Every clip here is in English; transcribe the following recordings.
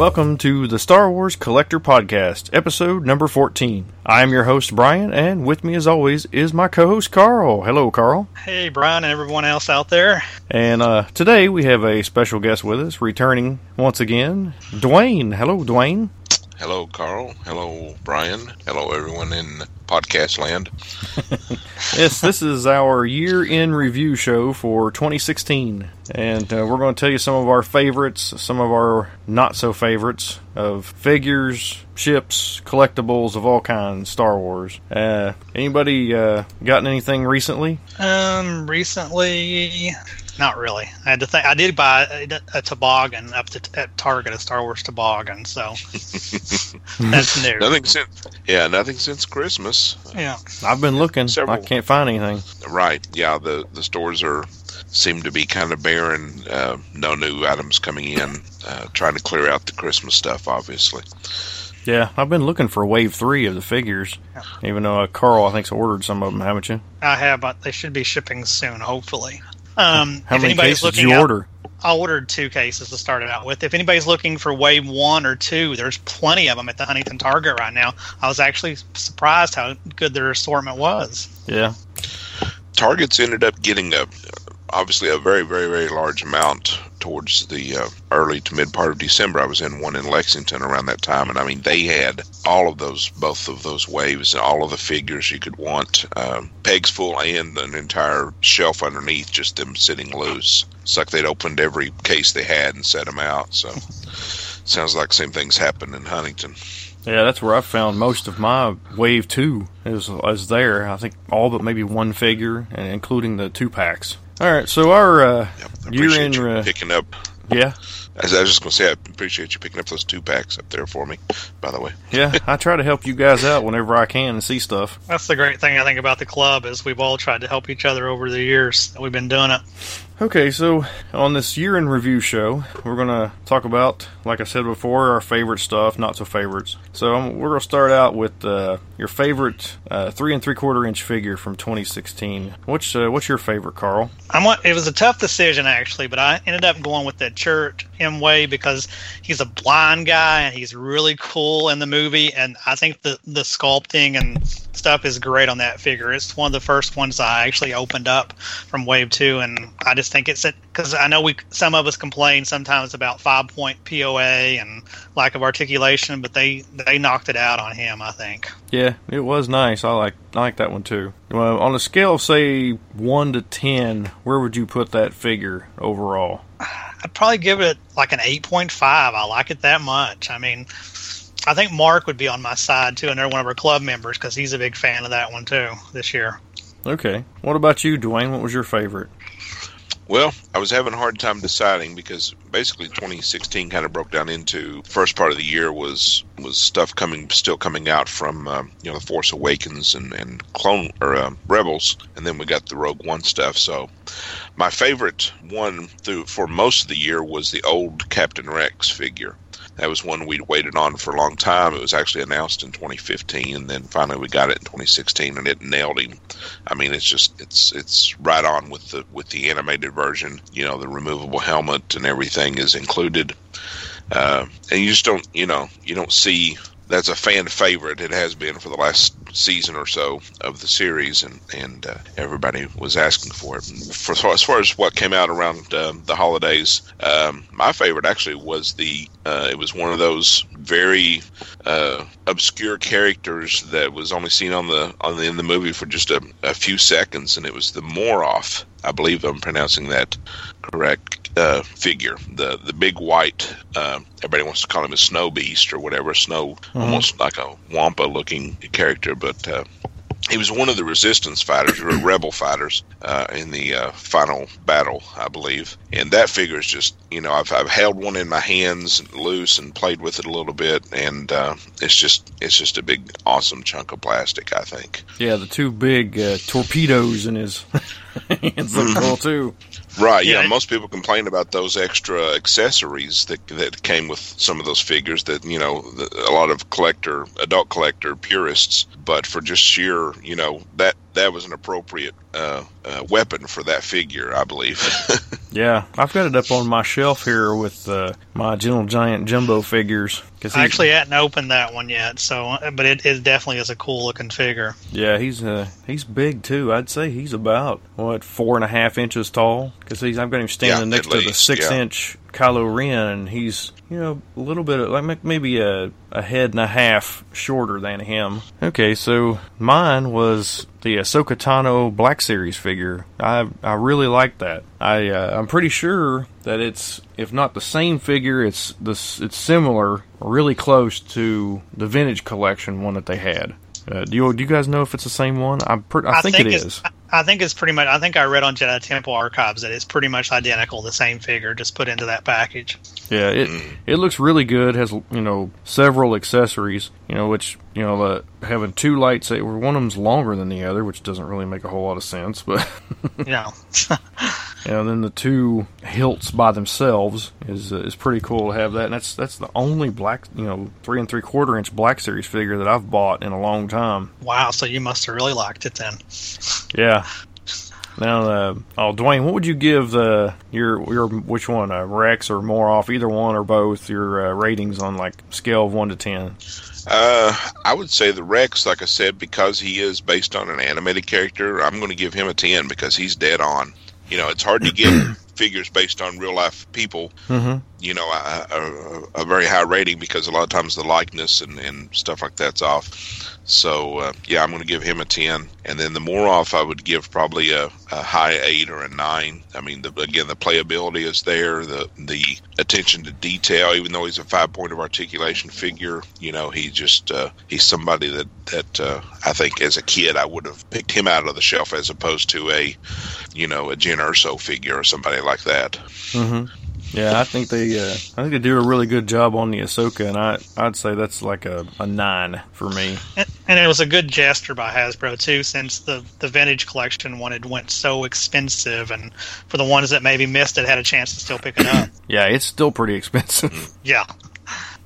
Welcome to the Star Wars Collector Podcast, episode number 14. I am your host, Brian, and with me, as always, is my co host, Carl. Hello, Carl. Hey, Brian, and everyone else out there. And uh, today we have a special guest with us, returning once again, Dwayne. Hello, Dwayne. Hello, Carl. Hello, Brian. Hello, everyone in podcast land. yes, this is our year in review show for 2016. And uh, we're going to tell you some of our favorites, some of our not so favorites of figures, ships, collectibles of all kinds, Star Wars. Uh, anybody uh, gotten anything recently? Um, recently, not really. I had to think. I did buy a, a toboggan up to, at Target, a Star Wars toboggan. So that's new. nothing since. Yeah, nothing since Christmas. Yeah, I've been looking. Several. I can't find anything. Right. Yeah. The the stores are seem to be kind of barren. Uh, no new items coming in. Uh, trying to clear out the Christmas stuff, obviously. Yeah, I've been looking for wave three of the figures. Even though uh, Carl, I think's ordered some of them, haven't you? I have, but they should be shipping soon, hopefully. Um, How many cases did you out, order? I ordered two cases to start it out with. If anybody's looking for wave one or two, there's plenty of them at the Huntington Target right now. I was actually surprised how good their assortment was. Yeah. Target's ended up getting a obviously a very, very, very large amount towards the uh, early to mid part of December. I was in one in Lexington around that time, and I mean they had all of those, both of those waves, and all of the figures you could want, um, pegs full, and an entire shelf underneath, just them sitting loose. It's like they'd opened every case they had and set them out. So sounds like same things happened in Huntington. Yeah, that's where I found most of my wave two is is there. I think all but maybe one figure, including the two packs. All right, so our uh, yep, year in uh, picking up. Yeah, as I was just going to say, I appreciate you picking up those two packs up there for me. By the way, yeah, I try to help you guys out whenever I can and see stuff. That's the great thing I think about the club is we've all tried to help each other over the years that we've been doing it. Okay, so on this year in review show, we're going to talk about, like I said before, our favorite stuff, not so favorites. So um, we're going to start out with uh, your favorite uh, three and three quarter inch figure from 2016. What's uh, what's your favorite, Carl? I'm, it was a tough decision actually, but I ended up going with the Chirrut Îmwe because he's a blind guy and he's really cool in the movie, and I think the the sculpting and stuff is great on that figure. It's one of the first ones I actually opened up from Wave Two, and I just think it's because I know we some of us complain sometimes about five point POA and lack of articulation, but they they knocked it out on him. I think. Yeah, it was nice. I like I like that one too. Well, on a scale of say one to ten, where would you put that figure overall? I'd probably give it like an eight point five. I like it that much. I mean. I think Mark would be on my side too, and they're one of our club members because he's a big fan of that one too this year. Okay. What about you, Dwayne? What was your favorite? Well, I was having a hard time deciding because basically 2016 kind of broke down into first part of the year was was stuff coming still coming out from um, you know the Force Awakens and and Clone or uh, Rebels, and then we got the Rogue One stuff. So my favorite one through for most of the year was the old Captain Rex figure. That was one we'd waited on for a long time. It was actually announced in 2015, and then finally we got it in 2016, and it nailed him. I mean, it's just it's it's right on with the with the animated version. You know, the removable helmet and everything is included, uh, and you just don't you know you don't see that's a fan favorite. It has been for the last season or so of the series, and and uh, everybody was asking for it. For as far as what came out around uh, the holidays, um, my favorite actually was the. Uh, it was one of those very uh, obscure characters that was only seen on the on the in the movie for just a, a few seconds, and it was the Moroff. I believe I'm pronouncing that correct uh, figure. The the big white. Uh, everybody wants to call him a snow beast or whatever. Snow, mm-hmm. almost like a wampa looking character, but uh, he was one of the resistance fighters or rebel fighters uh, in the uh, final battle, I believe. And that figure is just, you know, I've, I've held one in my hands loose and played with it a little bit, and uh, it's just it's just a big awesome chunk of plastic. I think. Yeah, the two big uh, torpedoes in his hands look cool too. Right. Yeah. yeah. Most people complain about those extra accessories that that came with some of those figures. That you know, the, a lot of collector, adult collector purists. But for just sheer, you know, that that was an appropriate uh, uh, weapon for that figure, I believe. Yeah, I've got it up on my shelf here with uh, my Gentle Giant Jumbo figures. Cause I actually hadn't opened that one yet, so but it, it definitely is a cool looking figure. yeah, he's uh, he's big too. I'd say he's about what four and a half inches tall. Because he's I've got him standing Yeah, next at to the six yeah. inch Kylo Ren, and he's you know a little bit of, like maybe a a head and a half shorter than him. Okay, so mine was the Ahsoka Tano Black Series figure. I I really like that. I uh, I'm pretty sure that it's if not the same figure, it's this it's similar, really close to the vintage collection one that they had. Uh, do you do you guys know if it's the same one? I'm per- I, think, it it's. I think it's pretty much. I think I read on Jedi Temple Archives that it's pretty much identical, the same figure, just put into that package. Yeah, it it looks really good. Has you know several accessories. You know which you know uh, having two lightsabers. One of them's longer than the other, which doesn't really make a whole lot of sense. But You know, and then the two hilts by themselves is uh, is pretty cool to have that. And that's that's the only black you know three and three quarter inch Black Series figure that I've bought in a long time. wow. So you must have really liked it then. Yeah. Now, uh, oh, Dwayne, what would you give the your your which one, uh, Rex or Moroff, either one or both, your uh, ratings on like scale of one to ten? Uh, I would say the Rex, like I said, because he is based on an animated character, I'm going to give him a 10 because he's dead on. You know, it's hard to get figures based on real life people, Mm-hmm. you know, a, a, a very high rating because a lot of times the likeness and, and stuff like that's off. So, uh, yeah, I'm going to give him a 10. And then the Moroff, I would give probably a, a high 8 or a 9. I mean, the, again, the playability is there, the, the attention to detail, even though he's a five point of articulation figure, you know, he just, uh, he's somebody that, that uh, I think as a kid I would have picked him out of the shelf as opposed to a, you know, a Jyn Erso figure or somebody like that. Mm-hmm. Yeah, I think they uh, I think they do a really good job on the Ahsoka, and I I'd say that's like a, a nine for me. And, and it was a good gesture by Hasbro too, since the the vintage collection one had went so expensive, and for the ones that maybe missed it, had a chance to still pick it up. Yeah, it's still pretty expensive. yeah,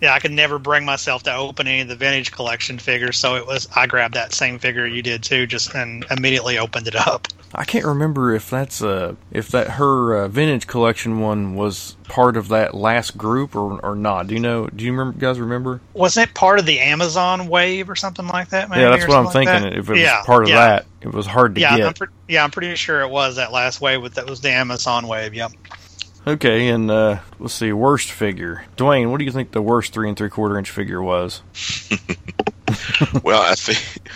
yeah. I could never bring myself to open any of the vintage collection figures, so it was I grabbed that same figure you did too, just and immediately opened it up. I can't remember if that's uh if that her uh, vintage collection one was part of that last group or or not. Do you know? Do you remember? Guys remember? Wasn't it part of the Amazon wave or something like that? Maybe, yeah, that's what I'm something like thinking. that? If it was part of yeah. that, it was hard to yeah, get. I'm pre- yeah, I'm pretty sure it was that last wave. With that was the Amazon wave. Yep. Okay, and uh, let's see, worst figure. Dwayne, what do you think the worst three and three quarter inch figure was? well, I think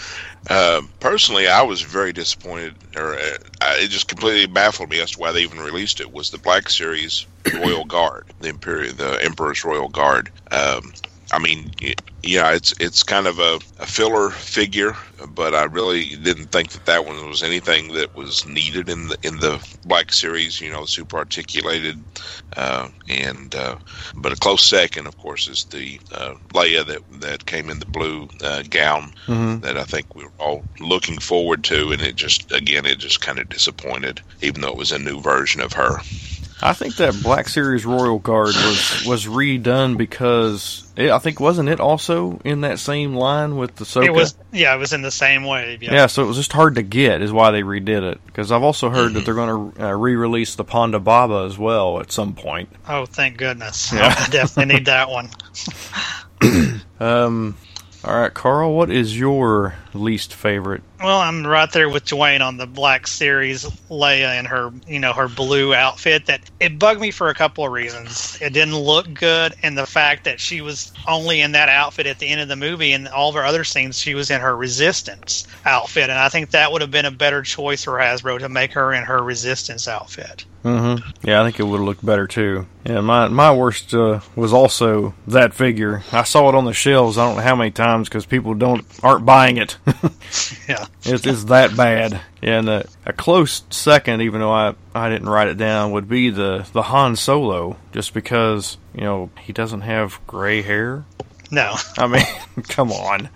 uh, personally, I was very disappointed, or uh, it just completely baffled me as to why they even released it. Was the Black Series Royal Guard, the Imperial, the Emperor's Royal Guard? Um, I mean, yeah, it's it's kind of a, a filler figure, but I really didn't think that that one was anything that was needed in the in the Black Series. You know, super articulated, uh, and uh, but a close second, of course, is the uh, Leia that that came in the blue uh, gown Mm-hmm. that I think we were all looking forward to, and it just again it just kind of disappointed, even though it was a new version of her. I think that Black Series Royal Guard was was redone because it, I think wasn't it also in that same line with the Ahsoka? It was yeah, it was in the same wave. Yep. Yeah, so it was just hard to get, is why they redid it. Because I've also heard that they're going to uh, re-release the Ponda Baba as well at some point. Oh, thank goodness. Yeah. I definitely need that one. Um, all right, Carl, what is your least favorite? Well, I'm right there with Dwayne on the Black Series Leia and her, you know, her blue outfit. That it bugged me for a couple of reasons. It didn't look good, and the fact that she was only in that outfit at the end of the movie, and all of her other scenes, she was in her Resistance outfit, and I think that would have been a better choice for Hasbro to make her in her Resistance outfit. Mm-hmm. Yeah, I think it would have looked better too. Yeah, my my worst uh, was also that figure. I saw it on the shelves. I don't know how many times because people don't aren't buying it. Yeah. it's, it's that bad. And a, a close second, even though I, I didn't write it down, would be the the Han Solo, just because you know he doesn't have gray hair. No. I mean, come on.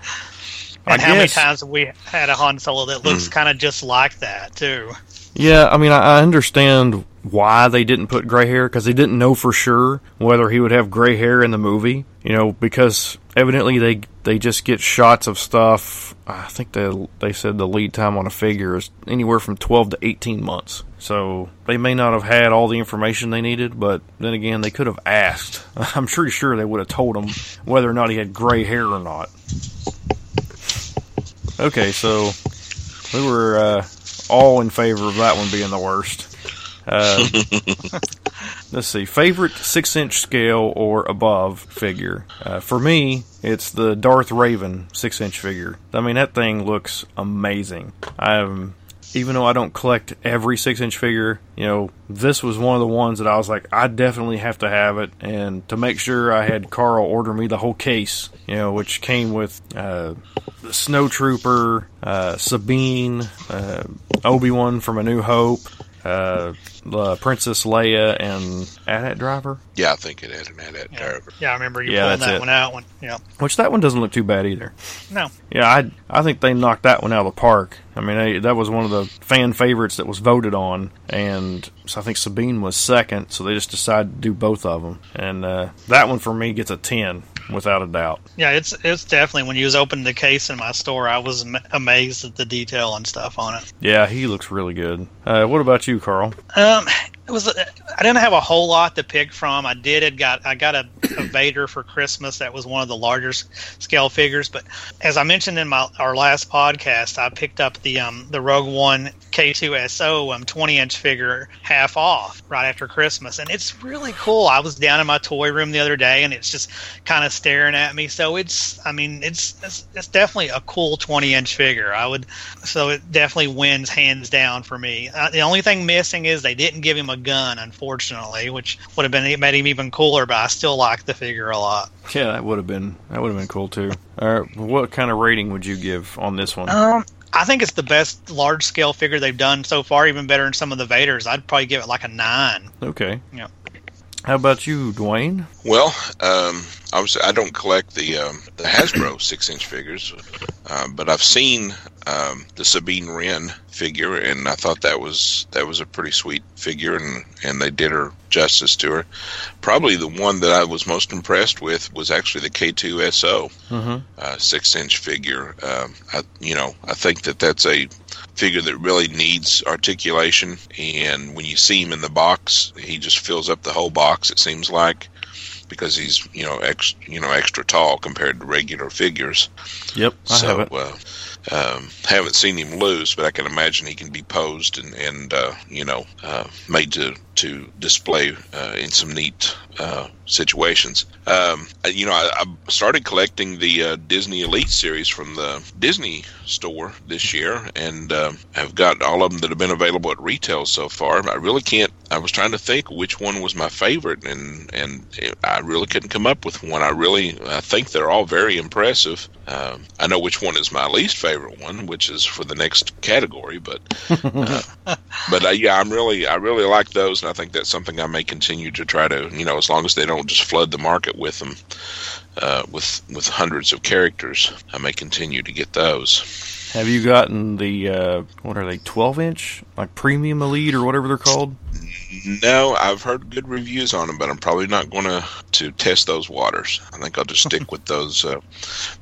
And I how many times have we had a Han Solo that looks Hmm. kind of just like that too? Yeah, I mean, I, I understand why they didn't put gray hair because they didn't know for sure whether he would have gray hair in the movie. You know, because evidently they they just get shots of stuff. I think they they said the lead time on a figure is anywhere from 12 to 18 months. So they may not have had all the information they needed, but then again, they could have asked. I'm pretty sure they would have told him whether or not he had gray hair or not. Okay, so we were uh, all in favor of that one being the worst. Uh, let's see, favorite six inch scale or above figure. Uh, for me, it's the Darth Revan six inch figure. I mean, that thing looks amazing. I'm even though I don't collect every six inch figure, you know, this was one of the ones that I was like, I definitely have to have it. And to make sure I had Carl order me the whole case, you know, which came with uh, the Snow Trooper, uh, Sabine, uh, Obi Wan from A New Hope, uh, the Princess Leia, and AT-AT Driver. Yeah, I think it had an AT-AT Yeah, driver. yeah I remember you Yeah, pulling that it. one out. When, yeah, Which that one doesn't look too bad either. no, Yeah, I I think they knocked that one out of the park. I mean, they, that was one of the fan favorites that was voted on, and so I think Sabine was second. So they just decided to do both of them, and uh, that one for me gets a ten without a doubt. yeah, it's it's definitely when you was opening the case in my store, I was amazed at the detail and stuff on it. Yeah, he looks really good. Uh, what about you, Carl? Um, was I didn't have a whole lot to pick from. I did it got I got a, a Vader for Christmas that was one of the larger scale figures. But as I mentioned in my our last podcast, I picked up the um the Rogue One K2SO um 20 inch figure half off right after Christmas, and it's really cool. I was down in my toy room the other day, and it's just kind of staring at me. So it's I mean it's it's, it's definitely a cool 20 inch figure. I would so it definitely wins hands down for me. Uh, the only thing missing is they didn't give him a gun, unfortunately, which would have been made him even cooler. But I still like the figure a lot. Yeah, that would have been that would have been cool too. All right, what kind of rating would you give on this one? Um, I think it's the best large scale figure they've done so far, even better than some of the Vaders. I'd probably give it like a nine. Okay. Yeah. How about you, Dwayne? Well, um, obviously, I don't collect the um, the Hasbro six inch figures, uh, but I've seen um, the Sabine Wren figure, and I thought that was that was a pretty sweet figure, and and they did her justice to her. Probably the one that I was most impressed with was actually the K2SO Mm-hmm. uh, six inch figure. Um, I, you know, I think that that's a figure that really needs articulation. And when you see him in the box, he just fills up the whole box. It seems like because he's you know ex, you know extra tall compared to regular figures. Yep, I so have it. Uh, um, haven't seen him lose, but I can imagine he can be posed and and uh, you know uh, made to to display uh, in some neat uh, situations. Um, I- you know, I, I started collecting the uh, Disney Elite series from the Disney store this year, and uh, I've got all of them that have been available at retail so far. I really can't. I was trying to think which one was my favorite, and and I really couldn't come up with one. I really I think they're all very impressive. Um, I know which one is my least favorite one, which is for the next category, but uh, but uh, yeah, I'm really I really like those, and I think that's something I may continue to try to you know as long as they don't just flood the market with them uh, with with hundreds of characters, I may continue to get those. Have you gotten the uh, what are they, twelve inch, like premium elite or whatever they're called? No, I've heard good reviews on them, but I'm probably not going to to test those waters. I think I'll just stick with those. Uh,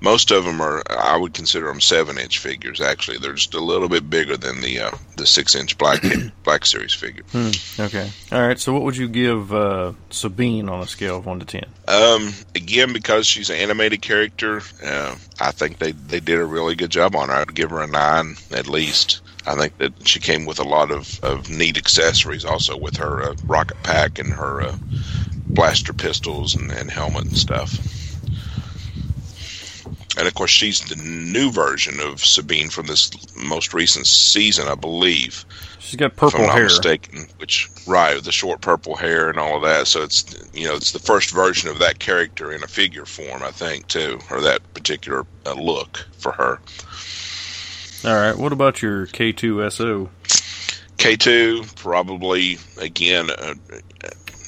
most of them are I would consider them seven inch figures. Actually, they're just a little bit bigger than the uh, the six inch black black series figure. Hmm. Okay. All right. So what would you give uh, Sabine on a scale of one to ten? Um, again, because she's an animated character, uh, I think they, they did a really good job on her. I'd give her a nine at least. I think that she came with a lot of, of neat accessories, also with her uh, rocket pack and her uh, blaster pistols and, and helmet and stuff. And of course, she's the new version of Sabine from this most recent season, I believe She's got purple if I'm not hair. mistaken. Which right, with the short purple hair and all of that. So it's you know it's the first version of that character in a figure form, I think, too, or that particular uh, look for her. All right. What about your K2SO? K two probably again. Uh,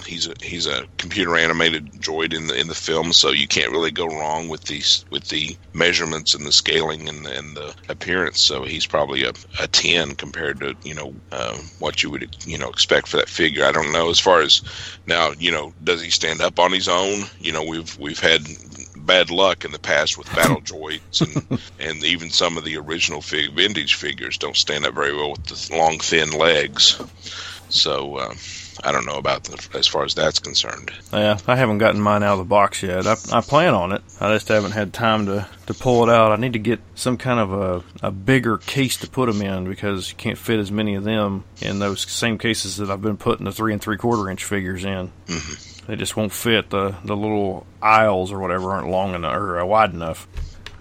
he's a he's a computer animated droid in the in the film, so you can't really go wrong with these with the measurements and the scaling and, and the appearance. So he's probably a, a ten compared to you know uh, what you would you know expect for that figure. I don't know as far as now you know does he stand up on his own? You know we've we've had bad luck in the past with battle droids, and and even some of the original fig- vintage figures don't stand up very well with the long, thin legs. So. Uh, I don't know about the, as far as that's concerned. Yeah, I haven't gotten mine out of the box yet. I, I plan on it. I just haven't had time to, to pull it out. I need to get some kind of a, a bigger case to put them in because you can't fit as many of them in those same cases that I've been putting the three and three quarter inch figures in. Mm-hmm. They just won't fit. The the little aisles or whatever aren't long enough or uh, wide enough.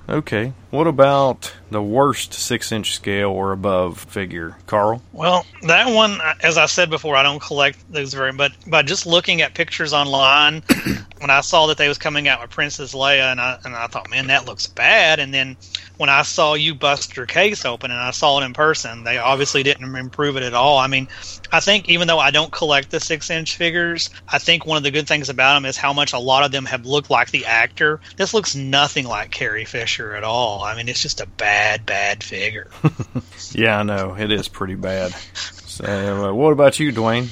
Okay. What about the worst six inch scale or above figure, Carl? Well, that one, as I said before, I don't collect those very. But just looking at pictures online, when I saw that they was coming out with Princess Leia, and I and I thought, man, that looks bad. And then when I saw you bust your case open and I saw it in person, they obviously didn't improve it at all. I mean, I think even though I don't collect the six inch figures, I think one of the good things about them is how much a lot of them have looked like the actor. This looks nothing like Carrie Fisher at all. I mean, it's just a bad, bad figure. yeah, I know it is pretty bad. So, uh, what about you, Dwayne?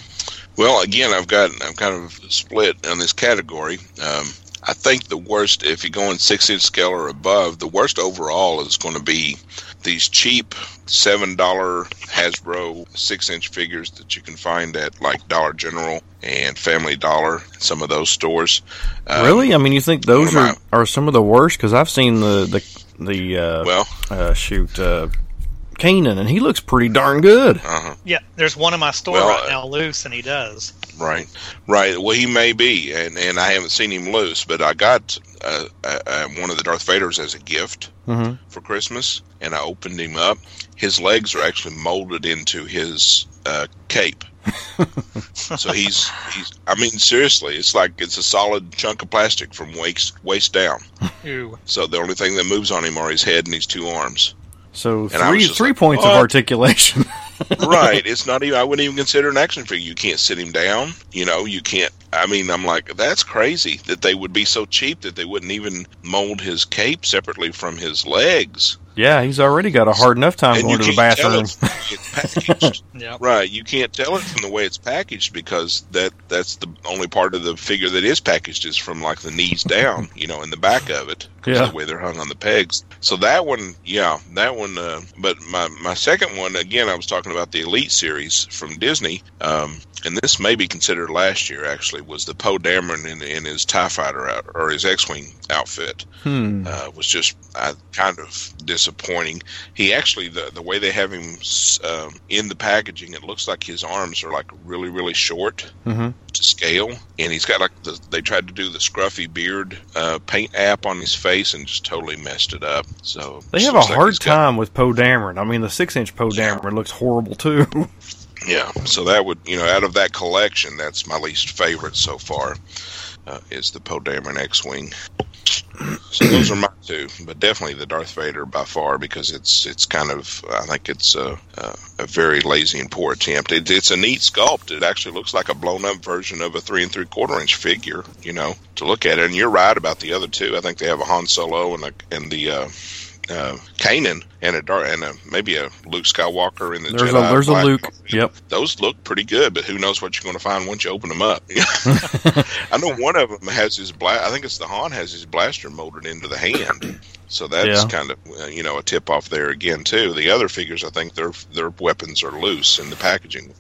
Well, again, I've got I'm kind of split on this category. Um, I think the worst, if you go in six inch scale or above, the worst overall is going to be these cheap seven dollar Hasbro six inch figures that you can find at like Dollar General and Family Dollar, some of those stores. Um, really? I mean, you think those are, my, are some of the worst? Because I've seen the the the uh, well, uh, shoot. Uh, Kanan, and he looks pretty darn good. Uh-huh. Yeah, there's one in my store well, right now loose, and he does. Right, right. Well, he may be, and and I haven't seen him loose, but I got uh, uh, one of the Darth Vaders as a gift mm-hmm. for Christmas, and I opened him up. His legs are actually molded into his uh, cape. so he's he's. I mean, seriously, it's like it's a solid chunk of plastic from waist waist down. Ew. So the only thing that moves on him are his head and his two arms. So three three like, points what? of articulation. right. It's not even. I wouldn't even consider an action figure. You can't sit him down. You know. You can't. I mean, I'm like, that's crazy that they would be so cheap that they wouldn't even mold his cape separately from his legs. Yeah, he's already got a hard enough time and going to the bathroom. It yep. Right, you can't tell it from the way it's packaged because that that's the only part of the figure that is packaged is from like the knees down, you know, in the back of it. Yeah. The way they're hung on the pegs. So that one, yeah, that one. Uh, but my my second one, again, I was talking about the Elite series from Disney. Um, and this may be considered last year actually was the Poe Dameron in, in his Tie Fighter out, or his X-wing outfit hmm. uh, was just uh, kind of disappointing. He actually the the way they have him um, in the packaging, it looks like his arms are like really really short mm-hmm. to scale, and he's got like the, they tried to do the scruffy beard uh, paint app on his face and just totally messed it up. So they have a hard time got, with Poe Dameron. I mean, the six inch Poe Dameron yeah. looks horrible too. Yeah, so that would you know out of that collection, that's my least favorite so far. Uh, is the Poe Dameron X-wing. So those are my two, but definitely the Darth Vader by far because it's it's kind of I think it's a a, a very lazy and poor attempt. It, it's a neat sculpt. It actually looks like a blown up version of a three and three quarter inch figure. You know, to look at it. And you're right about the other two. I think they have a Han Solo and a and the. Uh, uh, Kanan and a dark and a, maybe a Luke Skywalker in the there's Jedi. A, there's a Luke. Yep. Those look pretty good, but who knows what you're going to find once you open them up? I know one of them has his blast. I think it's the Han has his blaster molded into the hand. So that's Yeah. kind of uh, you know a tip off there again too. The other figures, I think their their weapons are loose in the packaging.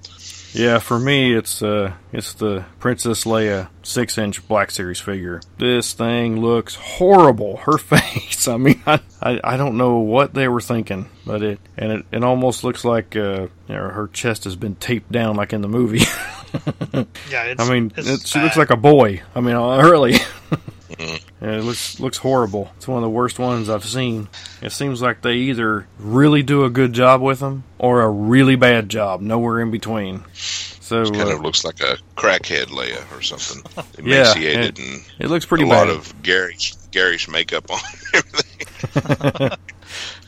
Yeah, for me, it's uh, it's the Princess Leia six inch Black Series figure. This thing looks horrible. Her face. I mean, I, I, I don't know what they were thinking, but it and it, it almost looks like uh, you know, her chest has been taped down like in the movie. Yeah, it's, I mean, it, she looks like a boy. I mean, uh, really. Mhm. Yeah, it looks looks horrible. It's one of the worst ones I've seen. It seems like they either really do a good job with them or a really bad job. Nowhere in between. So it Kind uh, of looks like a crackhead Leia or something. Yeah, Emaciated and it looks pretty a bad. lot of garish garish makeup on everything.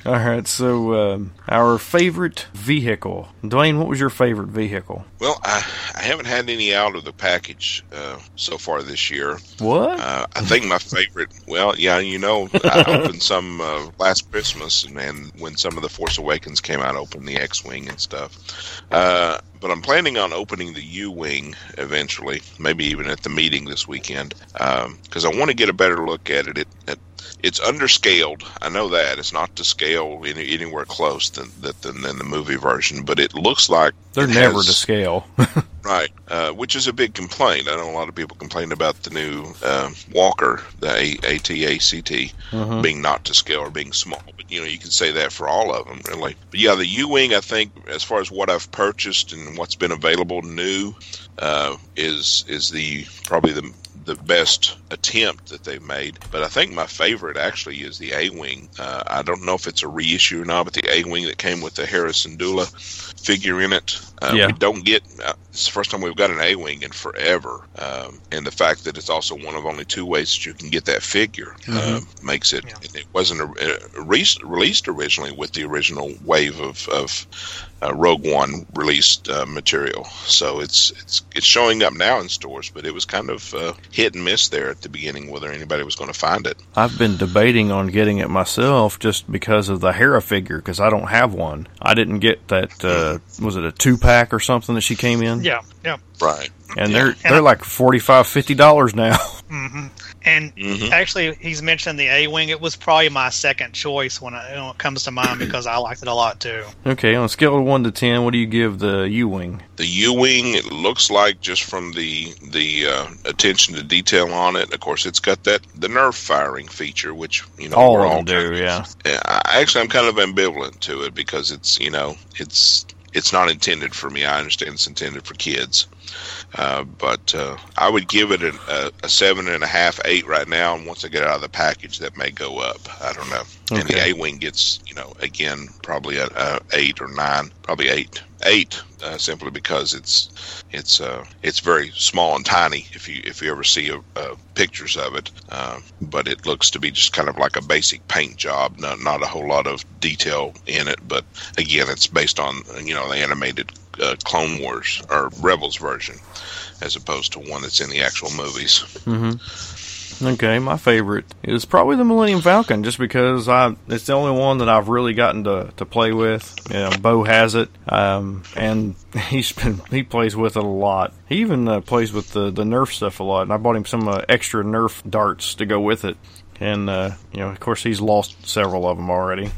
All right, so um, our favorite vehicle, Dwayne. What was your favorite vehicle? Well, I, I haven't had any out of the package uh, so far this year. What? Uh, I think my favorite. Well, yeah, you know, I opened some uh, last Christmas, and, and when some of the Force Awakens came out, I opened the X-wing and stuff. But I'm planning on opening the U wing eventually, maybe even at the meeting this weekend, um, because I want to get a better look at it. It, it it's underscaled. I know that it's not to scale any, anywhere close than, than than the movie version, but it looks like they're it never has- to scale. Right, uh, which is a big complaint. I know a lot of people complain about the new uh, Walker, the A- AT-ACT, Mhm. being not to scale or being small. But you know, you can say that for all of them, really. But yeah, the U wing, I think, as far as what I've purchased and what's been available new, uh, is is the probably the the best attempt that they've made. But I think my favorite actually is the A wing. Uh, I don't know if it's a reissue or not, but the A wing that came with the Hera Syndulla figure in it. Uh, Yeah. We don't get. Uh, it's the first time we've got an A wing in forever, um, and the fact that it's also one of only two ways that you can get that figure uh, makes it. Yeah. It wasn't a, a re- released originally with the original wave of, of uh, Rogue One released uh, material, so it's it's it's showing up now in stores. But it was kind of uh, hit and miss there at the beginning whether anybody was going to find it. I've been debating on getting it myself just because of the Hera figure because I don't have one. I didn't get that. Was it a two pack or something that she came in? Yeah, yeah. Right. And Yeah. they're And they're I- like forty five fifty dollars now. hmm And Mhm. actually, he's mentioned the A wing. It was probably my second choice when, I, when it comes to mind because I liked it a lot too. okay, on a scale of one to ten, what do you give the U wing? The U wing, it looks like just from the the uh, attention to detail on it. Of course, it's got that the Nerf firing feature, which you know All we're all do, of- yeah. Yeah, I, actually, I'm kind of ambivalent to it because it's you know it's it's not intended for me. I understand it's intended for kids, uh, but uh, I would give it an, a, a seven and a half, eight right now. And once I get out of the package, that may go up. I don't know. And the A wing gets you know again probably a, a eight or nine, probably eight, eight, uh, simply because it's it's uh, it's very small and tiny. If you if you ever see a, uh, pictures of it, uh, but it looks to be just kind of like a basic paint job, not not a whole lot of detail in it. But again, it's based on you know the animated uh, Clone Wars or Rebels version, as opposed to one that's in the actual movies. hmm Okay, my favorite is probably the Millennium Falcon, just because I it's the only one that I've really gotten to, to play with. You know, Bo has it, um, and he's been he plays with it a lot. He even uh, plays with the the Nerf stuff a lot, and I bought him some uh, extra Nerf darts to go with it. And uh, you know, of course, he's lost several of them already.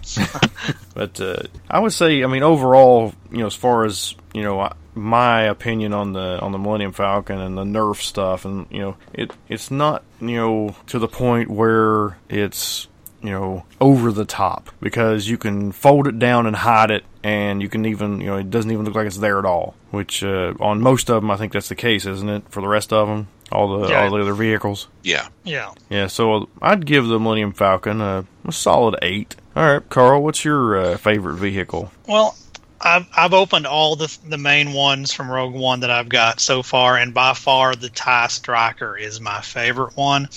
but uh, I would say, I mean, overall, you know, as far as you know, I- my opinion on the on the Millennium Falcon and the Nerf stuff, and you know, it it's not you know to the point where it's you know over the top because you can fold it down and hide it, and you can even you know it doesn't even look like it's there at all. Which uh, on most of them, I think that's the case, isn't it? For the rest of them, all the Yeah. all the other vehicles. Yeah, Yeah. Yeah, so I'd give the Millennium Falcon a, a solid eight. All right, Carl, what's your uh, favorite vehicle? Well, I've I've opened all the the main ones from Rogue One that I've got so far, and by far the Tie Striker is my favorite one.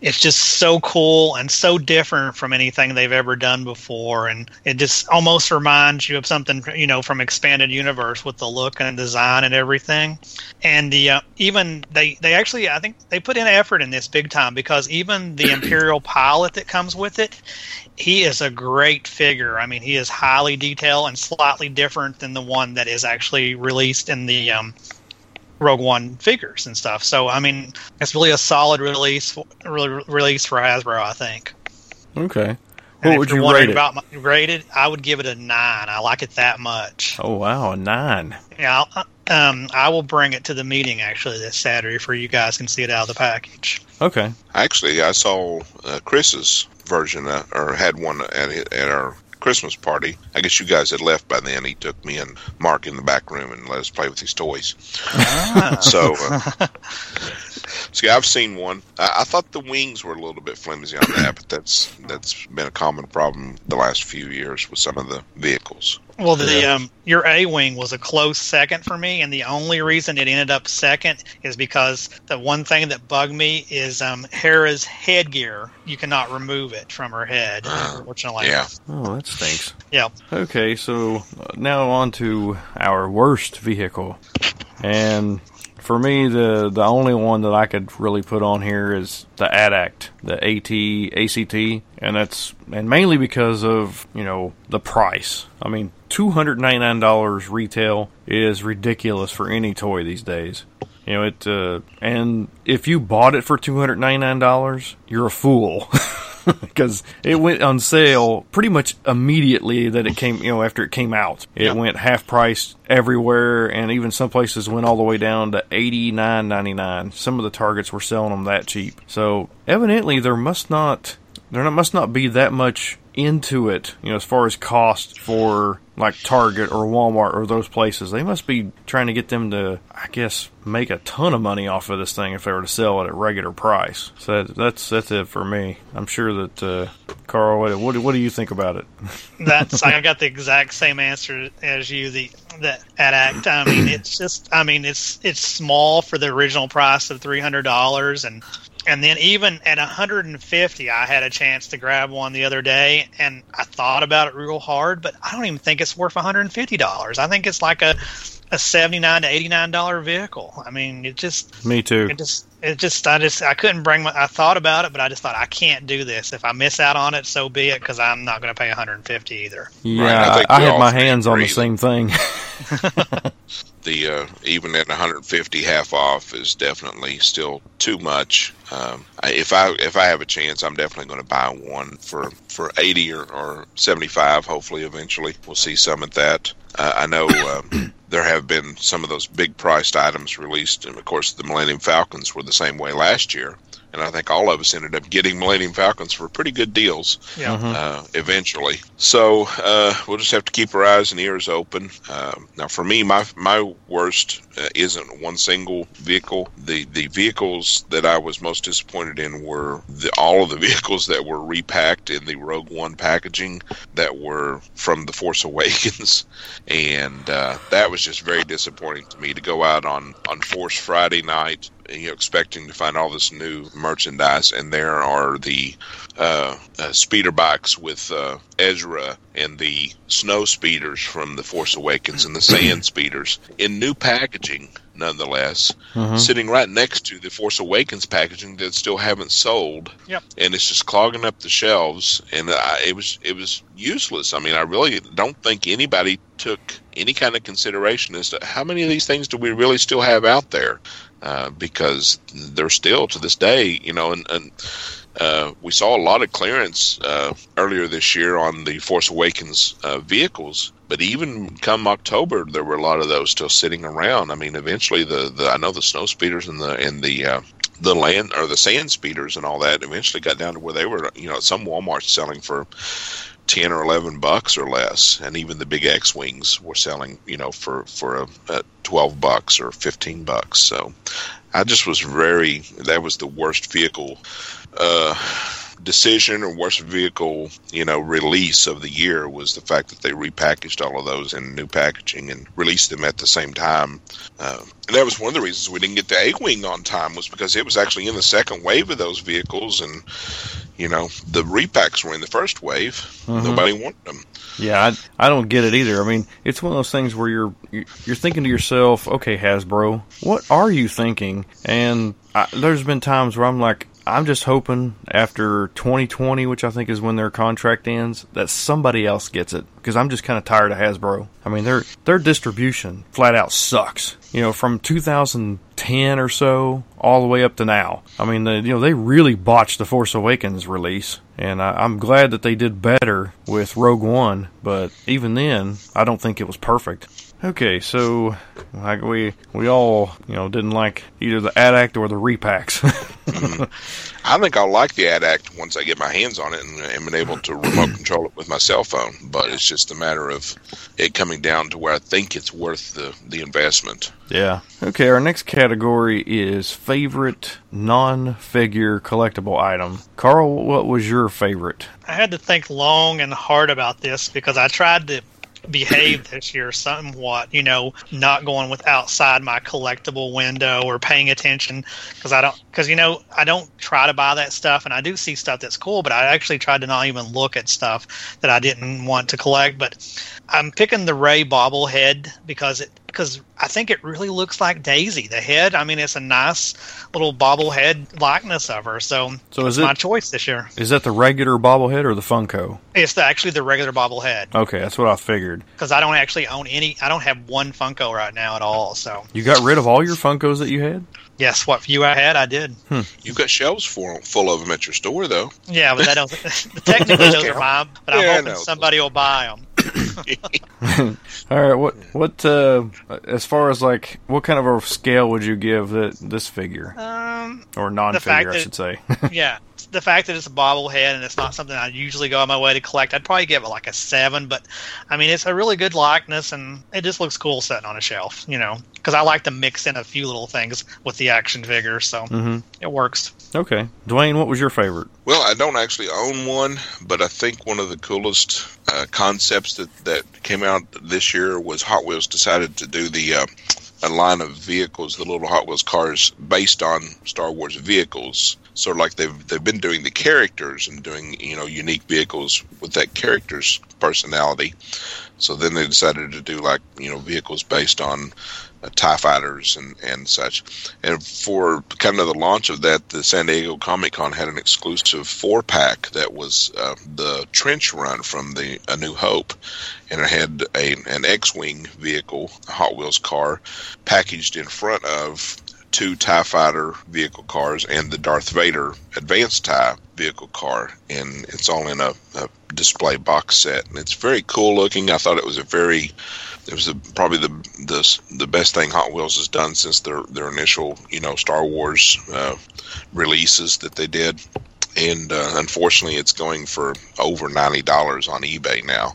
It's just so cool and so different from anything they've ever done before, and it just almost reminds you of something you know from Expanded Universe with the look and design and everything. And the uh, even they they actually I think they put in effort in this big time because even the Imperial pilot that comes with it he is a great figure. I mean, he is highly detailed and slightly different than the one that is actually released in the um, Rogue One figures and stuff. So, I mean, it's really a solid release, really release for Hasbro, I think. Okay. And What if would you're rate it? about my rated, I would give it a nine. I like it that much. Oh wow, a nine. Yeah, I'll, um, I will bring it to the meeting actually this Saturday for you guys can see it out of the package. Okay. actually, I saw uh, Chris's version, uh, or had one at at our Christmas party. I guess you guys had left by then. He took me and Mark in the back room and let us play with his toys. So, uh, see, I've seen one. I, I thought the wings were a little bit flimsy on that, but that's that's been a common problem the last few years with some of the vehicles. Well, the Yeah. um, your A wing was a close second for me, and the only reason it ended up second is because the one thing that bugged me is um, Hera's headgear. You cannot remove it from her head, unfortunately. Yeah, Oh, that stinks. Yeah. Okay, so uh, now on to our worst vehicle, and for me, the the only one that I could really put on here is the AT-ACT, the AT ACT, and that's and mainly because of you know the price. I mean, two hundred ninety nine dollars retail is ridiculous for any toy these days. You know it, uh, and if you bought it for two hundred ninety nine dollars, you're a fool. because it went on sale pretty much immediately that it came, you know, after it came out. It Yep. went half price everywhere, and even some places went all the way down to eighty nine ninety nine. Some of the targets were selling them that cheap. So evidently, there must not there must not be that much into it, you know, as far as cost for like Target or Walmart or those places. They must be trying to get them to, I guess, make a ton of money off of this thing if they were to sell it at regular price. So that, that's that's it for me. I'm sure that uh, Carl, what, what what do you think about it? That's I got the exact same answer as you. The that AT-ACT. I mean, it's just. I mean, it's it's small for the original price of three hundred dollars, and and then even at 150, I had a chance to grab one the other day, and I thought about it real hard, but I don't even think it's worth 150 dollars. I think it's like a a 79 to 89 dollar vehicle. I mean, it just Me too. it just it just I just I couldn't bring my I thought about it, but I just thought I can't do this. If I miss out on it, so be it, because I'm not going to pay 150 either. Yeah, Right, I I, I had my hands on the same thing. the uh, even at 150 half off is definitely still too much. Um, if I if I have a chance, I'm definitely going to buy one for for 80 or, or 75. Hopefully, eventually we'll see some at that. Uh, I know um, there have been some of those big priced items released, and of course the Millennium Falcons were the same way last year. And I think all of us ended up getting Millennium Falcons for pretty good deals Yeah. uh, eventually. So uh, we'll just have to keep our eyes and ears open. Um, now, for me, my my worst uh, isn't one single vehicle. The the vehicles that I was most disappointed in were the, all of the vehicles that were repacked in the Rogue One packaging that were from the Force Awakens, and uh, that was just very disappointing to me to go out on on Force Friday night. You know, expecting to find all this new merchandise, and there are the uh, uh, speeder bikes with uh, Ezra and the snow speeders from The Force Awakens and the sand speeders in new packaging, nonetheless, Mhm. sitting right next to the Force Awakens packaging that still haven't sold. Yep. And it's just clogging up the shelves, and I, it was it was useless. I mean, I really don't think anybody took any kind of consideration as to how many of these things do we really still have out there, uh, because they're still to this day, you know, and. and uh, we saw a lot of clearance uh, earlier this year on the Force Awakens uh, vehicles, but even come October, there were a lot of those still sitting around. I mean, eventually, the, the I know the snow speeders and the and the uh, the land or the sand speeders and all that eventually got down to where they were, you know, some Walmart's selling for ten or eleven bucks or less, and even the big X wings were selling, you know, for for a, a twelve bucks or fifteen bucks. So, I just was very that was the worst vehicle uh, decision or worst vehicle, you know, release of the year was the fact that they repackaged all of those in new packaging and released them at the same time. Uh, and that was one of the reasons we didn't get the A Wing on time was because it was actually in the second wave of those vehicles, and you know, the repacks were in the first wave. Mhm. Nobody wanted them. Yeah, I, I don't get it either. I mean, it's one of those things where you're you're thinking to yourself, okay, Hasbro, what are you thinking? And I, there's been times where I'm like, I'm just hoping after 2020, which I think is when their contract ends, that somebody else gets it because I'm just kind of tired of Hasbro. I mean, their their distribution flat out sucks. You know, from 2010 or so all the way up to now. I mean, you know, they really botched the Force Awakens release, and I, I'm glad that they did better with Rogue One. But even then, I don't think it was perfect. Okay, so like we we all you know didn't like either the AT-ACT or the repacks. Hmm. I think I'll like the AT-ACT once I get my hands on it and am able to remote control it with my cell phone. But it's just a matter of it coming down to where I think it's worth the, the investment. Yeah. Okay, our next category is favorite non-figure collectible item. Carl, what was your favorite? I had to think long and hard about this because I tried to behave this year somewhat, you know, not going with outside my collectible window or paying attention because I don't, because, you know, I don't try to buy that stuff and I do see stuff that's cool, but I actually tried to not even look at stuff that I didn't want to collect. But I'm picking the Rey bobblehead because it, because I think it really looks like Daisy. The head, I mean, it's a nice little bobblehead likeness of her. So, So is it's my choice this year. Is that the regular bobblehead or the Funko? It's the, actually the regular bobblehead Okay, that's what I figured. because I don't actually own any. I don't have one Funko right now at all. So, You got rid of all your Funkos that you had? yes, what few I had, I did. Hmm. You've got shelves for, full of them at your store, though. Yeah, but that don't. technically, those are mine, but I'm hoping somebody will buy them. All right, what what uh as far as like what kind of a scale would you give that this figure Um, or non-figure I that- should say? yeah, the fact that it's a bobblehead and it's not something I usually go on my way to collect, I'd probably give it like a seven. But I mean, it's a really good likeness and it just looks cool sitting on a shelf, you know, because I like to mix in a few little things with the action figure, so Mhm. it works. okay, Dwayne, what was your favorite? Well, I don't actually own one, but I think one of the coolest uh, concepts that, that came out this year was Hot Wheels decided to do the uh, a line of vehicles, the little Hot Wheels cars based on Star Wars vehicles. Sort of like they've they've been doing the characters and doing you know unique vehicles with that character's personality. So then they decided to do like you know vehicles based on uh, Tie fighters and and such. And for kind of the launch of that, the San Diego Comic Con had an exclusive four pack that was uh, the trench run from the A New Hope, and it had a an X-wing vehicle, a Hot Wheels car, packaged in front of two Tie Fighter vehicle cars and the Darth Vader advanced Tie vehicle car, and it's all in a, a display box set, and it's very cool looking. I thought it was a very it was the, probably the, the the best thing Hot Wheels has done since their their initial you know Star Wars uh, releases that they did, and uh, unfortunately it's going for over ninety dollars on eBay now.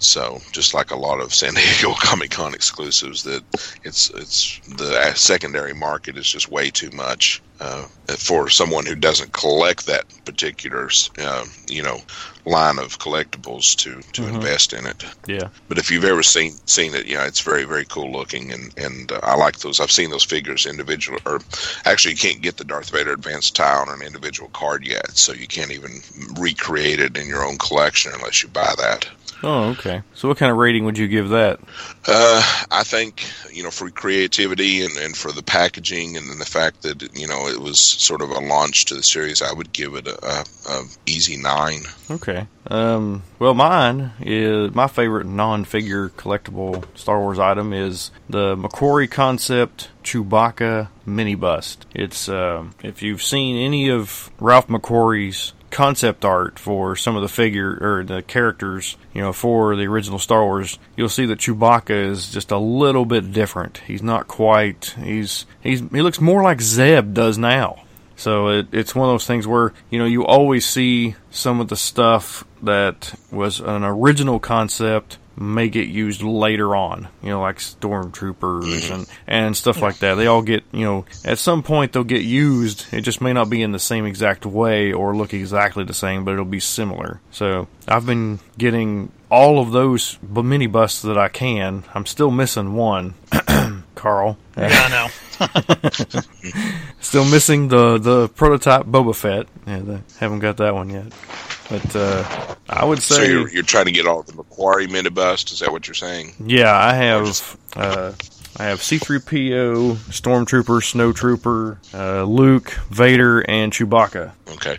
So just like a lot of San Diego Comic Con exclusives, that it's it's the secondary market is just way too much uh, for someone who doesn't collect that particular uh, you know line of collectibles to to Mhm. invest in it. Yeah. But if you've ever seen seen it, you know it's very very cool looking, and and uh, I like those. I've seen those figures individual, or actually you can't get the Darth Vader advanced tie on an individual card yet, so you can't even recreate it in your own collection unless you buy that. Oh, okay. So what kind of rating would you give that? Uh, I think you know for creativity and, and for the packaging and then the fact that you know it was sort of a launch to the series, I would give it a, a, a easy nine. Okay. Um, well, mine is my favorite non-figure collectible Star Wars item is the McQuarrie Concept Chewbacca mini bust. It's um, if you've seen any of Ralph McQuarrie's concept art for some of the figure or the characters, you know, for the original Star Wars, you'll see that Chewbacca is just a little bit different. He's not quite. He's he's he looks more like Zeb does now. So it, it's one of those things where you know you always see some of the stuff that was an original concept may get used later on. You know, like stormtroopers and and stuff like that. They all get you know at some point they'll get used. It just may not be in the same exact way or look exactly the same, but it'll be similar. So I've been getting all of those b- mini busts that I can. I'm still missing one. Carl. Yeah, I know. Still missing the the prototype Boba Fett. Yeah, the, haven't got that one yet. But uh, I would So say, you're, you're trying to get all the McQuarrie minibust. Is that what you're saying? yeah, I have uh, I have C-3PO, Stormtrooper, Snowtrooper, uh, Luke, Vader, and Chewbacca. Okay.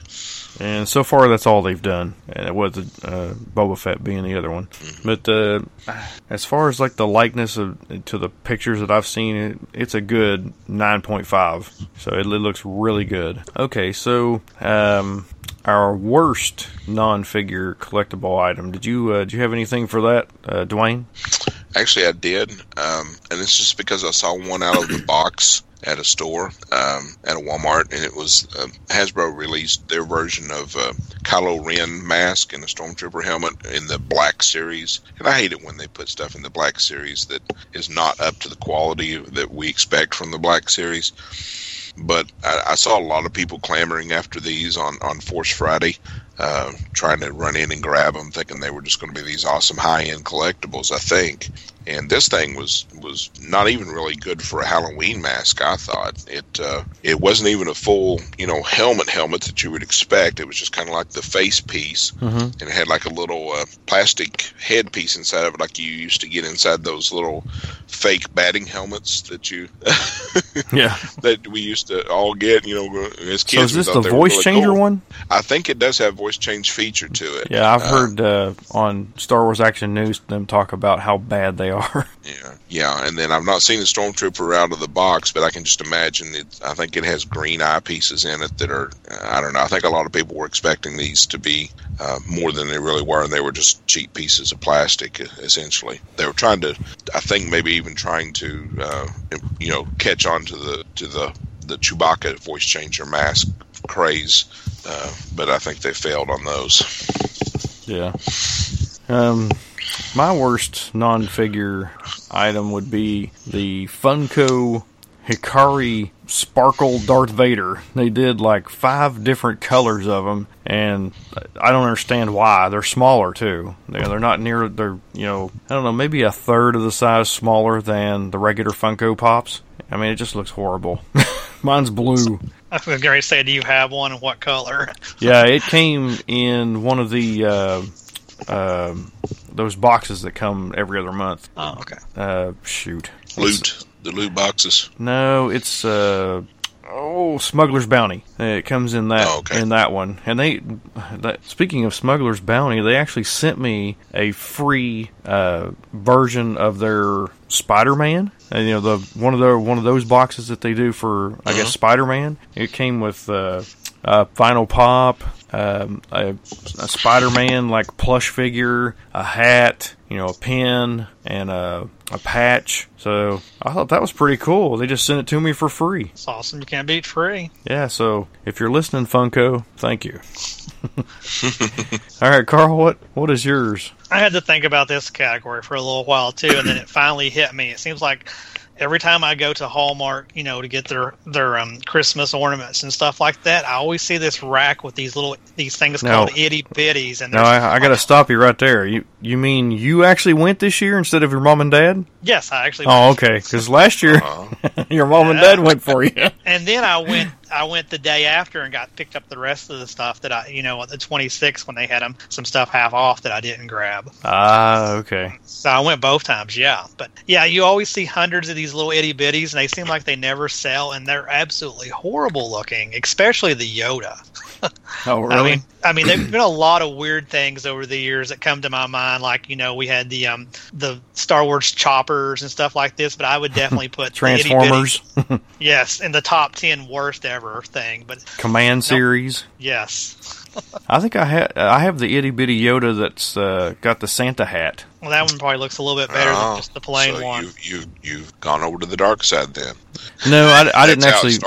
And so far, that's all they've done. And it was uh, Boba Fett being the other one. But uh, as far as like the likeness of to the pictures that I've seen, it, it's a good nine point five. So it, looks really good. Okay, so um, our worst non-figure collectible item. Did you uh, you have anything for that, uh, Dwayne? Actually, I did, um, and it's just because I saw one out of the box at a store um, at a Walmart, and it was uh, Hasbro released their version of uh, Kylo Ren mask and a Stormtrooper helmet in the Black series, and I hate it when they put stuff in the Black series that is not up to the quality that we expect from the Black series. But I, I saw a lot of people clamoring after these on on Force Friday. uh, trying to run in and grab them, thinking they were just going to be these awesome high end collectibles. I think, and this thing was was not even really good for a Halloween mask. I thought it uh, it wasn't even a full you know helmet helmet that you would expect. It was just kind of like the face piece, Mm-hmm. and it had like a little uh, plastic head piece inside of it, like you used to get inside those little fake batting helmets that you Yeah. that we used to all get. You know, as kids. So is this the voice really changer cool. one? I think it does have voice change feature to it. Yeah, I've Uh, heard uh, on Star Wars Action News them talk about how bad they are. Yeah, yeah, and then I've not seen the stormtrooper out of the box, but I can just imagine it. I think it has green eyepieces in it that are. I don't know. I think a lot of people were expecting these to be uh, more than they really were, and they were just cheap pieces of plastic. Essentially, they were trying to. I think maybe even trying to, uh, you know, catch on to the to the the Chewbacca voice changer mask craze, uh, but I think they failed on those. Yeah. Um, my worst non-figure item would be the Funko Hikari Sparkle Darth Vader. They did like five different colors of them, and I don't understand why. They're smaller too. They're, they're not near. They're you know I don't know maybe a third of the size smaller than the regular Funko Pops. I mean it just looks horrible. Mine's blue. I was going to say, do you have one and what color? Yeah, it came in one of the uh, um those boxes that come every other month. Oh, okay. Uh, shoot, Loot the loot boxes. no, it's uh, oh Smuggler's Bounty. It comes in that Oh, okay. in that one. And they, that, speaking of Smuggler's Bounty, they actually sent me a free uh, version of their Spider-Man. And, you know the one of the one of those boxes that they do for I guess Spider-Man. It came with uh, a vinyl pop, um, a, a Spider-Man like plush figure, a hat, you know, a pen, and a a patch. So I thought that was pretty cool. They just sent it to me for free. It's awesome. You can't beat free. Yeah. So if you're listening, Funko, thank you. All right, Carl, what what is yours? I had to think about this category for a little while too, and then it finally hit me. It seems like every time I go to Hallmark, you know, to get their their um, Christmas ornaments and stuff like that, I always see this rack with these little these things No. called itty bitties, and No, I, I got to stop you right there. You you mean you actually went this year instead of your mom and dad? yes, I actually. Oh, okay. Because last year Uh, your mom and dad went for you. And then I went I went the day after and got picked up the rest of the stuff that I you know at the 26th when they had them some stuff half off that I didn't grab. Ah, okay. So I went both times, yeah. But yeah, you always see hundreds of these little itty bitties, and they seem like they never sell, and they're absolutely horrible looking, especially the Yoda. Oh, I really? mean, I mean, there've been a lot of weird things over the years that come to my mind. Like you know, we had the um the Star Wars choppers and stuff like this, but I would definitely put Transformers, yes, in the top ten worst ever thing. But Command series. yes, I think I have I have the itty bitty Yoda that's uh, got the Santa hat. Well, that one probably looks a little bit better oh, than just the plain so one. You, you you've gone over to the dark side then. No, I, I didn't actually.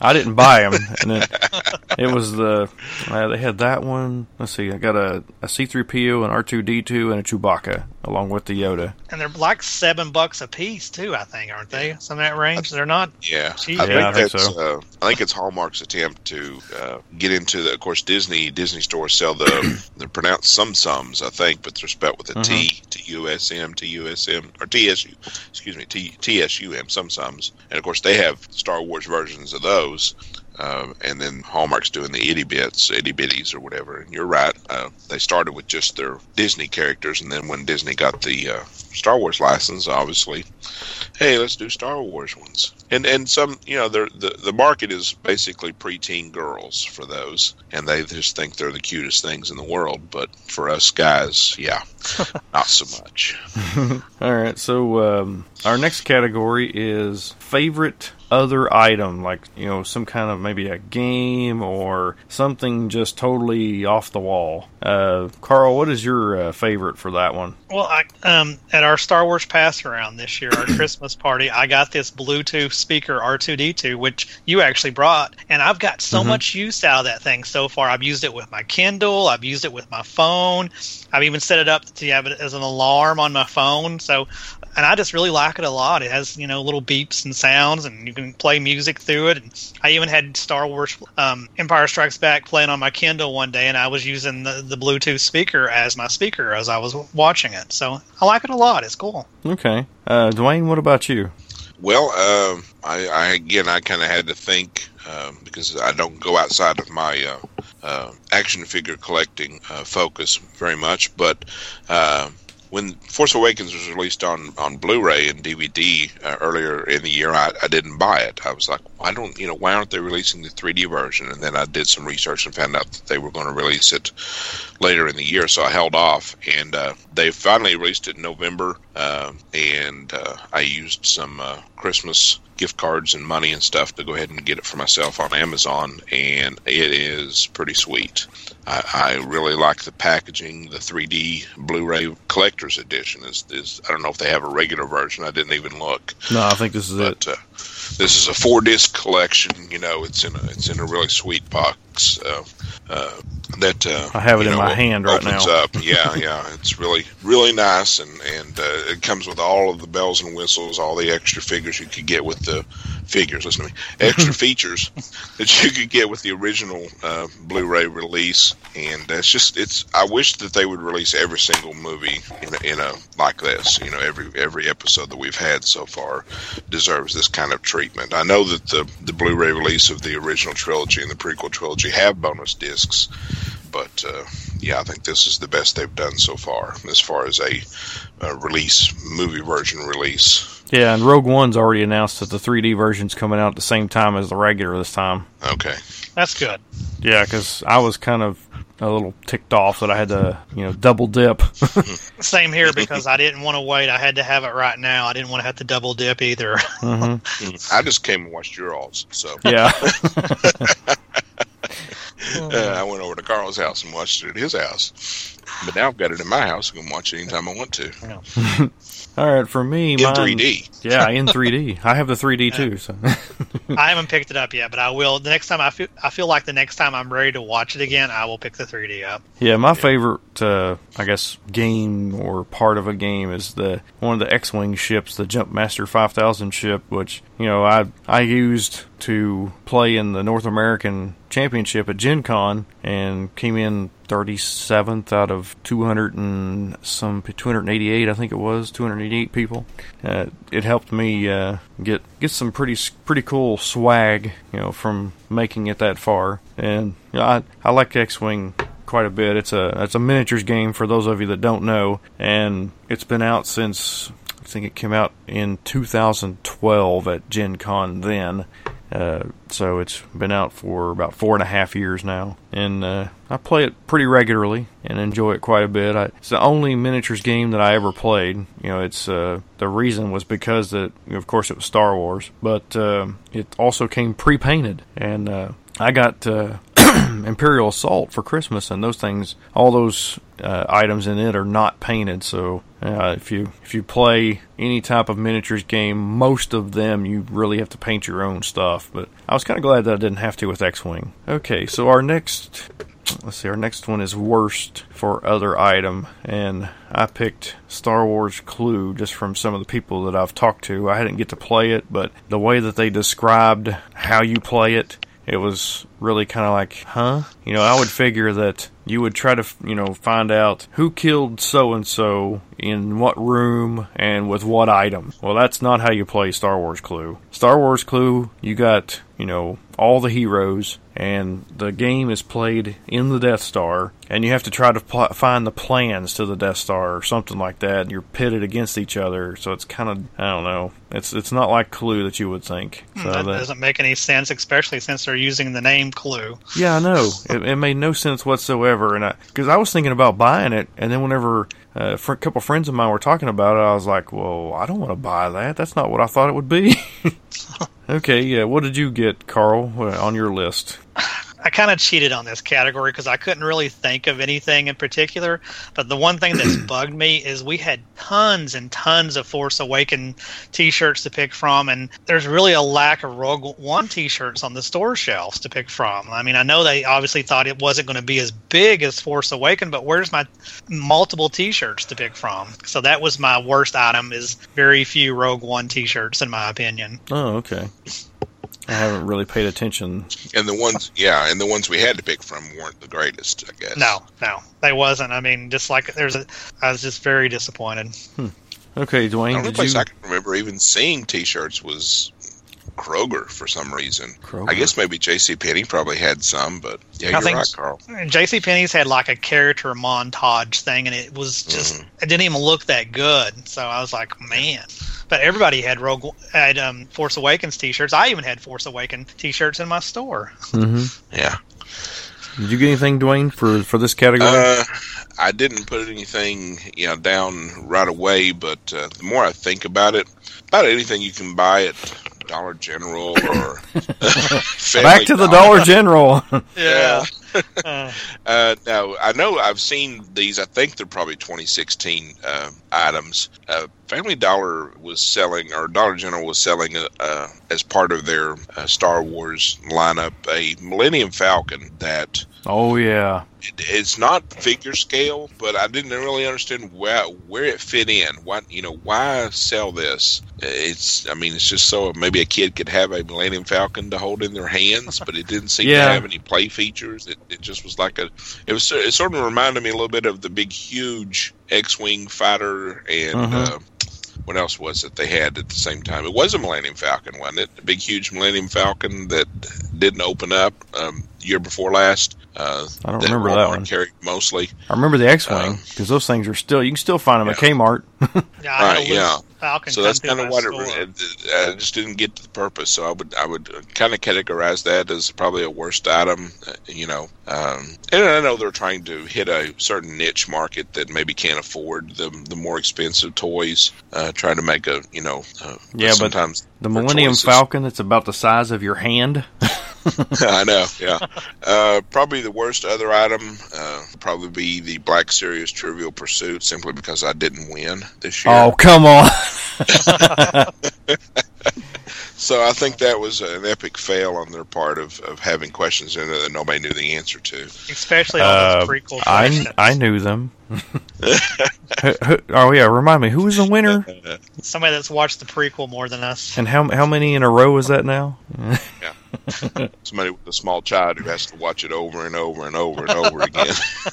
I didn't buy them. And it, it was the uh, they had that one. Let's see, I got a a C three PO, an R two D two, and a Chewbacca along with the Yoda. And they're like seven bucks a piece too. I think, aren't they? Some of that range. They're not. Yeah, Cheap. I Yeah, think I think that's. so. Uh, I think it's Hallmark's attempt to uh, get into the. Of course, Disney Disney stores sell the they're pronounced some sums, I think, but they're spelled with a T Mm-hmm. T U S M T U S M or T S U. Excuse me, T T S U M. Some sums, and of course they have Star Wars versions of those. Um, and then Hallmark's doing the itty bits, itty bitties, or whatever. And you're right; uh, they started with just their Disney characters, and then when Disney got the uh, Star Wars license, obviously, hey, let's do Star Wars ones. And and some, you know, the the market is basically preteen girls for those, and they just think they're the cutest things in the world. But for us guys, yeah, not so much. All right, so um, our next category is favorite other item, like you know, some kind of maybe a game or something just totally off the wall. Uh, Carl, what is your uh, favorite for that one? Well, I, um, at our Star Wars pass around this year, our Christmas party, I got this Bluetooth speaker R2D2, which you actually brought, and I've got so Mm-hmm. much use out of that thing so far. I've used it with my Kindle, I've used it with my phone, I've even set it up to have it as an alarm on my phone. So, and I just really like it a lot. It has you know little beeps and sounds, and you can can play music through it. And I even had Star Wars um, Empire Strikes Back playing on my Kindle one day, and I was using the, the Bluetooth speaker as my speaker as I was watching it. So I like it a lot. It's cool. Okay, uh, Dwayne, what about you? Well, uh, I, I again, I kind of had to think um, because I don't go outside of my uh, uh, action figure collecting uh, focus very much. But uh, when Force Awakens was released on, on Blu-ray and DVD uh, earlier in the year, I, I didn't buy it. I was like, why don't you know why aren't they releasing the 3D version? And then I did some research and found out that they were going to release it later in the year, so I held off. And uh, they finally released it in November, uh, and uh, I used some uh, Christmas gift cards and money and stuff to go ahead and get it for myself on Amazon, and it is pretty sweet. I, I really like the packaging. The 3D Blu-ray collector's edition is, is I don't know if they have a regular version. I didn't even look. No, I think this is But it. uh, this is a four disc collection. You know, it's in a it's in a really sweet box. Uh, uh, that uh, I have it in know, my hand right now. Up. Yeah, yeah, it's really really nice, and and uh, it comes with all of the bells and whistles, all the extra figures you could get with the figures. Listen to me, extra features that you could get with the original uh, Blu-ray release, and it's just it's. I wish that they would release every single movie in a, in a like this. You know, every every episode that we've had so far deserves this kind of treatment. I know that the the Blu-ray release of the original trilogy and the prequel trilogy have bonus discs, but uh, yeah, I think this is the best they've done so far as far as a, a release movie version release. Yeah, and Rogue One's already announced that the 3D version's coming out at the same time as the regular this time. Okay, That's good. Yeah, because I was kind of a little ticked off that I had to, you know, double dip. Same here because I didn't want to wait. I had to have it right now. I didn't want to have to double dip either. hmm I just came and watched your alls, so Yeah. uh, I went over to Carl's house and watched it at his house. But now I've got it in my house. I can watch it anytime I want to All right, for me, in mine, 3D. Yeah, in 3D. I have the 3D too. So. I haven't picked it up yet, but I will. The next time I feel, I feel like the next time I'm ready to watch it again, I will pick the 3D up. Yeah, my favorite, uh, I guess, game or part of a game is the one of the X-wing ships, the Jumpmaster 5000 ship, which you know I I used to play in the North American Championship at Gen Con and came in 37th out of 200 and some 288, I think it was 288 people. Uh, it helped me uh, get get some pretty pretty cool swag, you know, from making it that far. And you know, I I like X-wing quite a bit. It's a it's a miniatures game for those of you that don't know, and it's been out since I think it came out in 2012 at Gen Con then. Uh, so it's been out for about four and a half years now, and uh, I play it pretty regularly and enjoy it quite a bit. I, it's the only miniatures game that I ever played. You know, it's uh, the reason was because that, of course, it was Star Wars, but uh, it also came pre-painted, and uh, I got uh, Imperial Assault for Christmas, and those things, all those uh, items in it are not painted. So uh, if you if you play any type of miniatures game, most of them you really have to paint your own stuff. But I was kind of glad that I didn't have to with X-wing. Okay, so our next. Let's see, our next one is worst for other item, and I picked Star Wars Clue just from some of the people that I've talked to. I didn't get to play it, but the way that they described how you play it, it was really kind of like, huh? You know, I would figure that you would try to, you know, find out who killed so and so in what room and with what item. Well, that's not how you play Star Wars Clue. Star Wars Clue, you got, you know, all the heroes, and the game is played in the Death Star, and you have to try to pl- find the plans to the Death Star or something like that. And you're pitted against each other, so it's kind of, I don't know. It's it's not like Clue that you would think. So that that- doesn't make any sense, especially since they're using the name Clue. yeah, I know. It, it made no sense whatsoever, and because I, was thinking about buying it, and then whenever uh, a couple friends of mine were talking about it, I was like, "Well, I don't want to buy that. That's not what I thought it would be." okay, yeah. What did you get, Carl, uh, on your list? I kind of cheated on this category because I couldn't really think of anything in particular. But the one thing that's bugged me is we had tons and tons of Force Awaken T-shirts to pick from, and there's really a lack of Rogue One T-shirts on the store shelves to pick from. I mean, I know they obviously thought it wasn't going to be as big as Force Awaken, but where's my multiple T-shirts to pick from? So that was my worst item: is very few Rogue One T-shirts, in my opinion. Oh, okay. I haven't really paid attention. And the ones, yeah, and the ones we had to pick from weren't the greatest, I guess. No, no, they wasn't. I mean, just like there's a, I was just very disappointed. Hmm. Okay, The Dwayne, only did place you? I can remember even seeing T-shirts was Kroger for some reason. Kroger. I guess maybe J.C. Penney probably had some, but yeah, I you're think right, Carl. J.C. Penney's had like a character montage thing, and it was just mm-hmm. it didn't even look that good. So I was like, man. But everybody had Rogue had um, Force Awakens T-shirts. I even had Force Awakens T-shirts in my store. hmm Yeah. Did you get anything, Dwayne, for for this category? Uh, I didn't put anything, you know, down right away, but uh, the more I think about it, about anything you can buy at Dollar General or Back to the Dollar General. Yeah. Uh, now I know I've seen these. I think they're probably 2016 uh, items. Uh, Family Dollar was selling, or Dollar General was selling, uh, uh, as part of their uh, Star Wars lineup, a Millennium Falcon that oh yeah. it, it's not figure scale, but I didn't really understand where where it fit in. What you know, why sell this? It's, I mean, it's just so maybe a kid could have a Millennium Falcon to hold in their hands, but it didn't seem Yeah. to have any play features. It, it just was like a. It was. It sort of reminded me a little bit of the big, huge X-wing fighter and. Mhm. Uh, what else was it they had at the same time? It was a Millennium Falcon, wasn't it? A big, huge Millennium Falcon that didn't open up um, year before last. Uh, I don't remember that one. Carried mostly. I remember the X-wing Uh, because those things are still you can still find them at. Kmart. yeah, I Right, yeah. Falcon so that's kind of what it, store. it, uh, just didn't get to the purpose. So I would I would kind of categorize that as probably a worst item. Uh, you know, um, and I know they're trying to hit a certain niche market that maybe can't afford the the more expensive toys. Uh, trying to make a you know uh, Yeah, but sometimes The Millennium choices- Falcon that's about the size of your hand. I know, yeah. Uh, probably the worst other item uh, probably be the Black Series Trivial Pursuit, simply because I didn't win this year. Oh come on! So I think that was an epic fail on their part of, of having questions in there that nobody knew the answer to. Especially all Uh, those prequel I questions. I knew them. Who- who- oh yeah, remind me who was the winner Somebody that's watched the prequel more than us. and how how many in a row is that now? Somebody with a small child who has to watch it over and over and over and over again.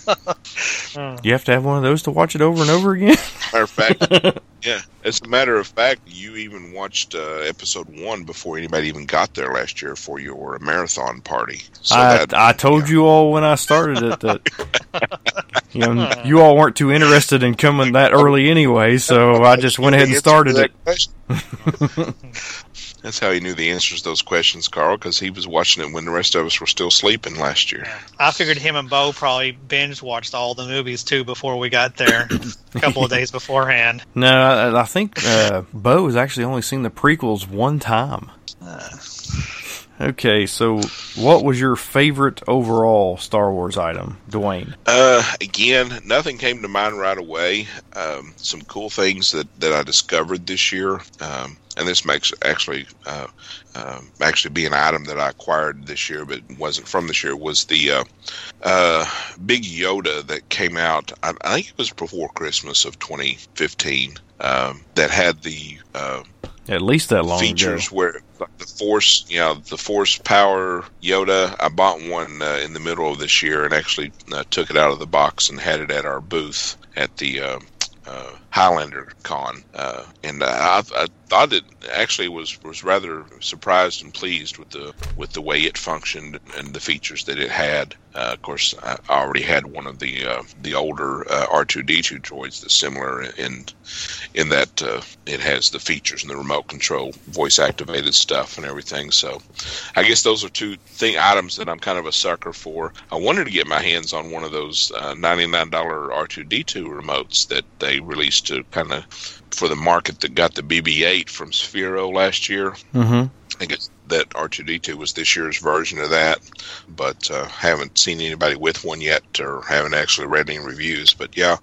Uh, You have to have one of those to watch it over and over again. matter of fact, yeah. As a matter of fact, you even watched uh, episode one before anybody even got there last year for your marathon party. So I that, I told you all when I started it that you know you all weren't too interested in coming that early anyway, so I just went ahead and started it. That question. That's how he knew the answers to those questions, Carl, because he was watching it when the rest of us were still sleeping last year. yeah. I figured him and Bo probably binge watched all the movies too before we got there, a couple of days beforehand. No, I, I think uh, Bo has actually only seen the prequels one time. Okay, so what was your favorite overall Star Wars item, Dwayne? Uh, again, nothing came to mind right away. Um, some cool things that, that I discovered this year, um, and this makes actually uh, uh, actually be an item that I acquired this year, but wasn't from this year. Was the uh, uh, big Yoda that came out? I, I think it was before Christmas of 2015. Um, that had the uh, At least that long features ago. where like the force, you know, the force power Yoda. I bought one uh, in the middle of this year and actually uh, took it out of the box and had it at our booth at the uh, uh, Highlander Con, uh, and uh, I, I thought it actually was was rather surprised and pleased with the with the way it functioned and the features that it had. Uh, of course, I already had one of the uh, the older uh, R2D2 droids that's similar in in that uh, it has the features and the remote control, voice activated stuff and everything. So, I guess those are two thing items that I'm kind of a sucker for. I wanted to get my hands on one of those uh, $99 R2D2 remotes that they released to kind of for the market that got the BB-8 from Sphero last year. Mm-hmm. I guess that R2D2 was this year's version of that, but uh, haven't seen anybody with one yet, or haven't actually read any reviews. But yeah,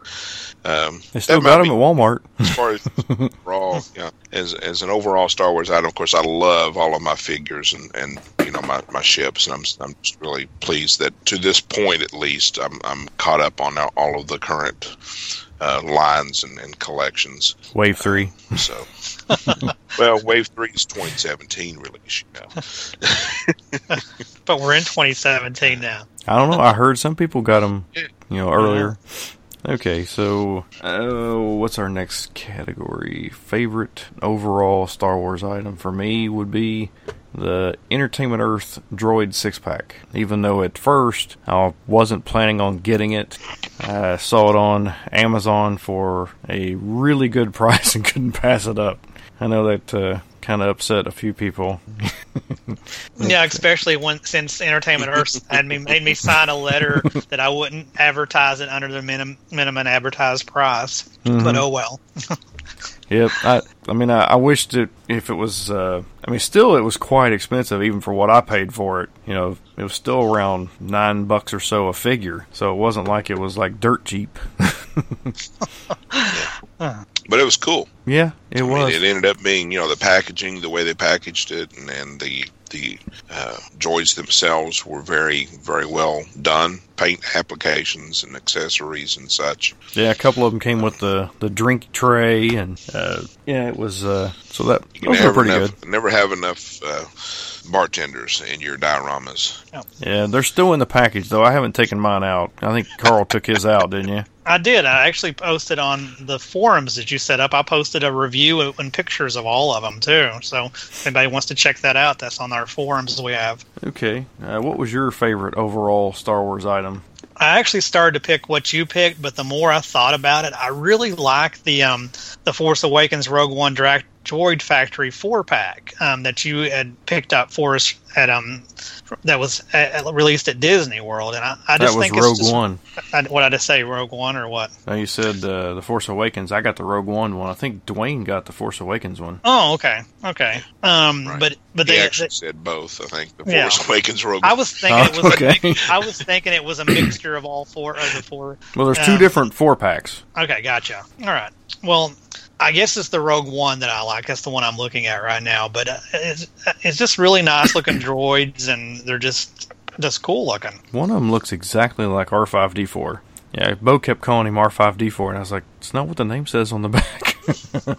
um, They still got them be- at Walmart. as far as overall, yeah, as as an overall Star Wars item, of course, I love all of my figures and, and you know my, my ships, and I'm I'm just really pleased that to this point at least I'm I'm caught up on all of the current uh, lines and, and collections. Wave three. So well, Wave Three is 2017 release, you know. but we're in 2017 now. I don't know. I heard some people got them, you know, earlier. Okay, so uh, what's our next category? Favorite overall Star Wars item for me would be the Entertainment Earth Droid six pack. Even though at first I wasn't planning on getting it, I saw it on Amazon for a really good price and couldn't pass it up. I know that uh, kind of upset a few people. yeah, especially when since Entertainment Earth had me made me sign a letter that I wouldn't advertise it under the minimum minimum advertised price. Mm-hmm. But oh well. Yep. I I mean I, I wished it if it was uh I mean still it was quite expensive even for what I paid for it. You know, it was still around nine bucks or so a figure. So it wasn't like it was like dirt cheap. but it was cool. Yeah, it I was. Mean, it ended up being, you know, the packaging, the way they packaged it, and, and the the uh, droids themselves were very, very well done. Paint applications and accessories and such. Yeah, a couple of them came with the, the drink tray, and uh, yeah, it was uh, so that those were pretty enough, good. Never have enough uh, bartenders in your dioramas. Oh. Yeah, they're still in the package though. I haven't taken mine out. I think Carl took his out, didn't you? I did. I actually posted on the forums that you set up. I posted a review and pictures of all of them too. So if anybody wants to check that out, that's on our forums we have. Okay. Uh, what was your favorite overall Star Wars item? I actually started to pick what you picked, but the more I thought about it, I really like the um, the Force Awakens Rogue One Dra- Droid Factory four pack um, that you had picked up for us at um that was uh, released at Disney World, and I, I just that was think Rogue just, One. I, what I just say, Rogue One or what? No, you said uh, the Force Awakens. I got the Rogue One one. I think Dwayne got the Force Awakens one. Oh, okay, okay. Um, right. but but he they actually they, said both. I think the Force yeah. Awakens Rogue. I was thinking oh, it was. Okay. A, I was thinking it was a mixture of all four of the four. Well, there's two um, different four packs. Okay, gotcha. All right. Well, I guess it's the Rogue One that I like. That's the one I'm looking at right now. But uh, it's it's just really nice looking droids, and they're just just cool looking. One of them looks exactly like R5D4. Yeah, Bo kept calling him R5D4, and I was like, "It's not what the name says on the back."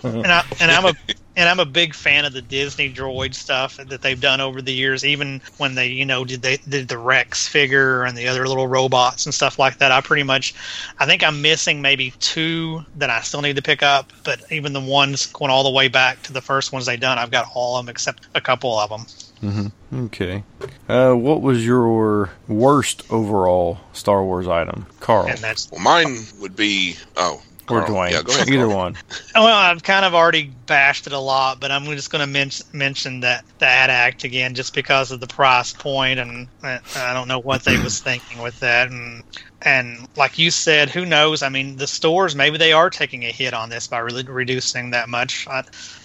And, I, and I'm a and I'm a big fan of the Disney droid stuff that they've done over the years. Even when they, you know, did they did the Rex figure and the other little robots and stuff like that. I pretty much, I think I'm missing maybe two that I still need to pick up. But even the ones going all the way back to the first ones they done, I've got all of them except a couple of them. Mm-hmm. Okay. Uh, what was your worst overall Star Wars item, Carl? And that's well, mine would be oh or Dwayne. Yeah, go ahead, Either Carl. one. Well, I've kind of already bashed it a lot, but I'm just going to men- mention that that act again, just because of the price point, and I don't know what they was thinking with that, and and like you said, who knows? I mean, the stores maybe they are taking a hit on this by really reducing that much.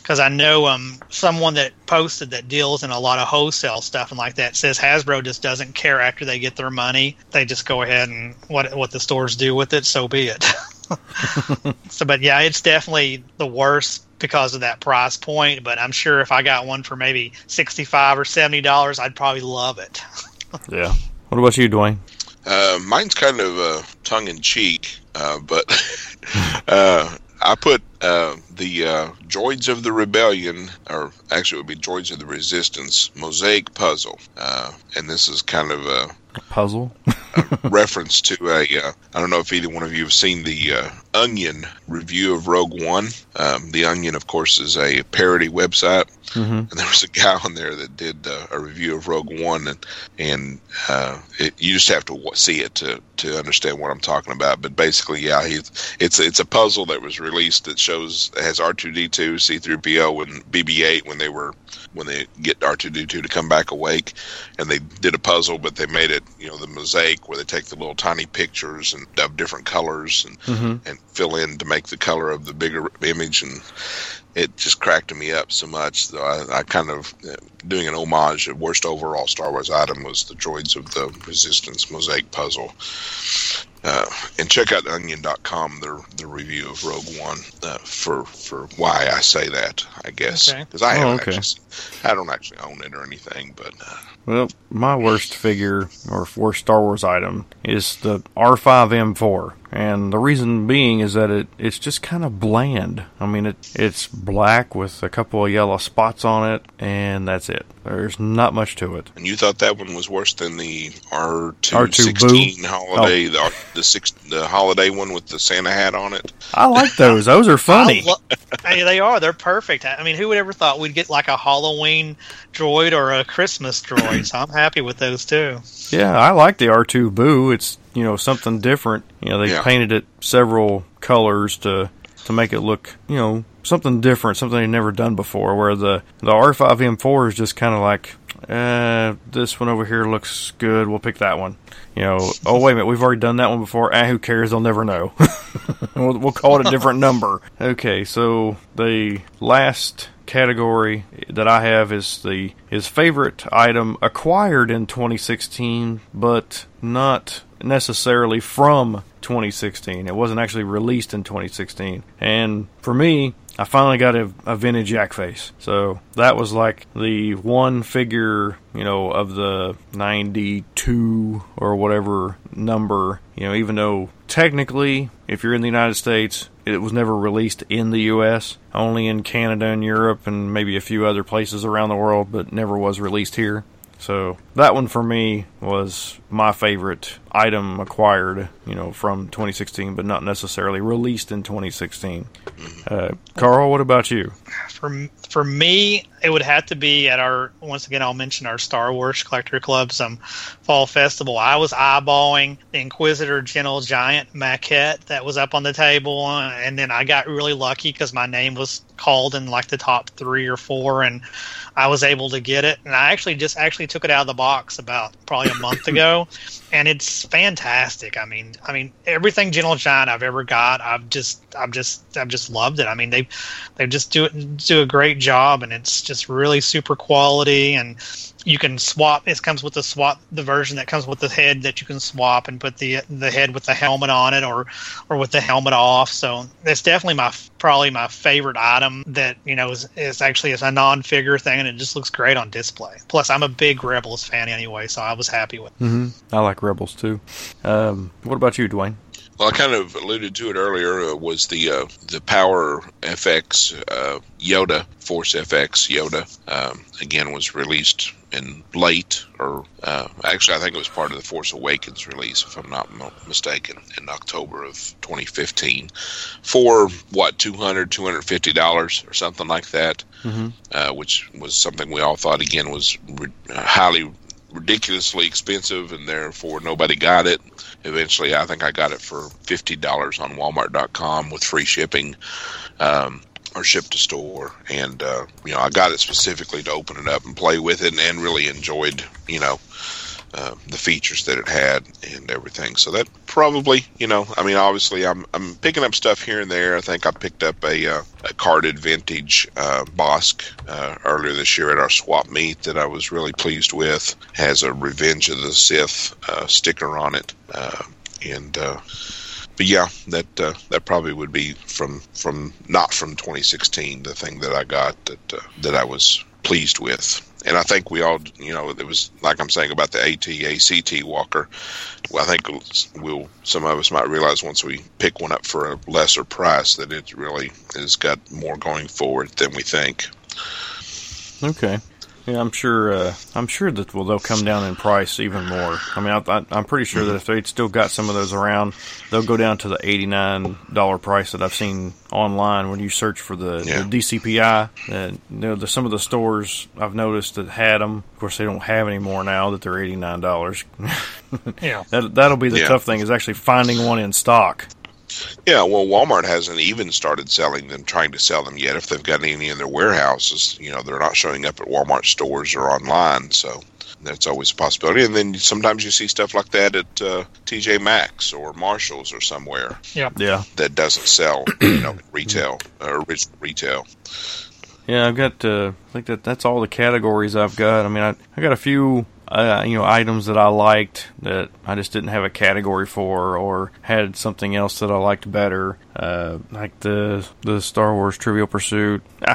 Because I, I, know um someone that posted that deals in a lot of wholesale stuff and like that says Hasbro just doesn't care after they get their money. They just go ahead and what what the stores do with it, so be it. so, but yeah, it's definitely the worst because of that price point. But I'm sure if I got one for maybe sixty-five or seventy dollars, I'd probably love it. yeah. What about you, Dwayne? Uh, mine's kind of uh, tongue in cheek, uh, but uh, I put uh, the uh, Droids of the Rebellion, or actually it would be Droids of the Resistance mosaic puzzle, and this is kind of a puzzle a reference to a. Uh, I don't know if either one of you have seen the uh, Onion review of Rogue One. Um, the Onion, of course, is a parody website, mm-hmm. and there was a guy on there that did uh, a review of Rogue One, and and uh, it, you just have to see it to to understand what I'm talking about. But basically, yeah, he, it's it's a puzzle that was released that shows has R2D2, C3PO, and BB8 when they were when they get R2D2 to come back awake, and they did a puzzle, but they made it you know the mosaic where they take the little tiny pictures and of different colors and mm-hmm. and fill in to make the color of the bigger image and it just cracked me up so much. So I, I kind of uh, doing an homage. The worst overall Star Wars item was the Droids of the Resistance mosaic puzzle. Uh, and check out onion.com their the review of Rogue One uh, for for why I say that I guess because okay. I oh, okay. actually I don't actually own it or anything but uh, well my worst figure or worst Star Wars item is the R5M4 and the reason being is that it it's just kind of bland. I mean, it it's black with a couple of yellow spots on it, and that's it. There's not much to it. And you thought that one was worse than the R two R2 sixteen Boo? holiday, oh. the the six the holiday one with the Santa hat on it. I like those. Those are funny. I lo- hey, they are. They're perfect. I mean, who would ever thought we'd get like a Halloween droid or a Christmas droid? so I'm happy with those too. Yeah, I like the R2 Boo. It's you know something different. You know they Yeah. painted it several colors to to make it look you know something different, something they've never done before. Where the the R5M4 is just kind of like, uh, this one over here looks good. We'll pick that one. You know, oh wait a minute, we've already done that one before. Ah, who cares? They'll never know. we'll, we'll call it a different number. Okay, so the last category that I have is the his favorite item acquired in 2016, but not necessarily from 2016. It wasn't actually released in 2016. And for me, I finally got a, a vintage yak face. So that was like the one figure, you know, of the 92 or whatever number, you know, even though technically, if you're in the United States, it was never released in the US, only in Canada and Europe and maybe a few other places around the world, but never was released here. So that one for me was my favorite item acquired, you know, from 2016, but not necessarily released in 2016. Uh, Carl, what about you? For for me, it would have to be at our once again. I'll mention our Star Wars Collector Club some fall festival. I was eyeballing the Inquisitor Gentle Giant maquette that was up on the table, and then I got really lucky because my name was called in like the top three or four, and I was able to get it. And I actually just actually took it out of the box about probably a month ago, and it's fantastic. I mean, I mean everything Gentle Giant I've ever got, I've just, I've just, I've just loved it. I mean, they, they just do it, do a great job, and it's just really super quality. And you can swap. It comes with the swap, the version that comes with the head that you can swap and put the the head with the helmet on it, or or with the helmet off. So that's definitely my probably my favorite item that you know is, is actually is a non-figure thing, and it just looks great on display. Plus, I'm a big Rebels fan anyway, so I was happy with. it. Mm-hmm. I like Rebels too. Um, what about you, Dwayne? Well, I kind of alluded to it earlier. Uh, was the uh, the Power FX uh, Yoda Force FX Yoda um, again was released in late, or uh, actually I think it was part of the Force Awakens release, if I'm not mistaken, in October of 2015, for what 200 250 dollars or something like that, Mhm. uh, which was something we all thought again was re- uh, highly ridiculously expensive, and therefore nobody got it eventually i think i got it for $50 on walmart.com with free shipping um, or ship to store. And uh, you know i got it specifically to open it up and play with it and, and really enjoyed you know uh, the features that it had and everything. So that probably you know i mean obviously i'm, I'm picking up stuff here and there. I think i picked up a, uh, a carded vintage uh, Bossk uh, earlier this year at our swap meet that i was really pleased with. Has a revenge of the sith uh, sticker on it uh, and uh, but yeah, that uh, that probably would be from from not from 2016. The thing that I got that uh, that I was pleased with, and I think we all, you know, it was like I'm saying about the AT-ACT Walker. Well, I think we'll some of us might realize once we pick one up for a lesser price that it really has got more going forward than we think. Okay. Yeah, I'm sure. Uh, I'm sure that well, they'll come down in price even more. I mean, I, I, I'm pretty sure that if they'd still got some of those around, they'll go down to the eighty-nine dollar price that I've seen online when you search for the, Yeah. the DCPI. And you know, the, some of the stores I've noticed that had them. Of course, they don't have any more now that they're eighty-nine dollars. Yeah. that that'll be the Yeah. tough thing is actually finding one in stock. Yeah, well, Walmart hasn't even started selling them, trying to sell them yet. If they've got any in their warehouses, you know, they're not showing up at Walmart stores or online. So that's always a possibility. And then sometimes you see stuff like that at uh, TJ Maxx or Marshalls or somewhere Yeah. Yeah, that doesn't sell, you know, retail, uh, original retail. Yeah, I've got. Uh, I think that that's all the categories I've got. I mean, I I got a few. Uh, you know, items that I liked that I just didn't have a category for, or had something else that I liked better, uh, like the the Star Wars Trivial Pursuit,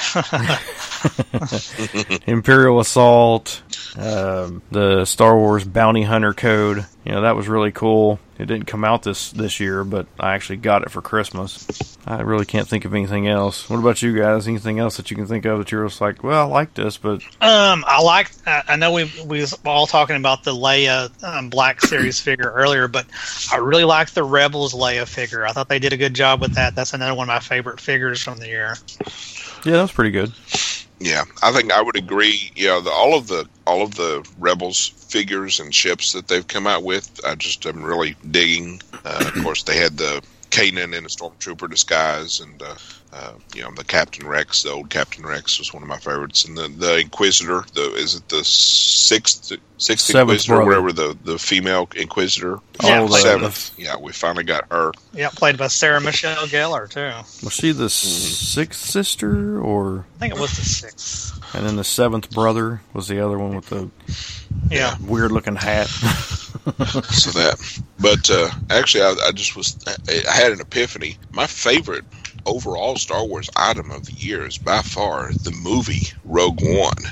Imperial Assault. Um, the Star Wars Bounty Hunter Code, you know, that was really cool. It didn't come out this this year, but I actually got it for Christmas. I really can't think of anything else. What about you guys? Anything else that you can think of that you're just like, well, I like this, but Um, I like. I I know we we was all talking about the Leia um, Black Series figure earlier, but I really like the Rebels Leia figure. I thought they did a good job with that. That's another one of my favorite figures from the year. yeah, that was pretty good. Yeah, I think I would agree. You know, the, all of the all of the Rebels figures and ships that they've come out with, I just am really digging. Uh, of course, they had the Kanan in a stormtrooper disguise, and uh, uh, you know the Captain Rex. The old Captain Rex was one of my favorites, and the the Inquisitor. The is it the sixth sixth Seventh Inquisitor, brother. whatever the the female Inquisitor. Yeah, Oh, the- Seventh. Yeah, we finally got her. Yeah, played by Sarah Michelle Gellar too. Was she the sixth sister, or I think it was the sixth. and then the seventh brother was the other one with the Yeah, weird looking hat? so that. But uh, actually I, I just was I, had an epiphany. My favorite overall star wars item of the year is by far the movie rogue one.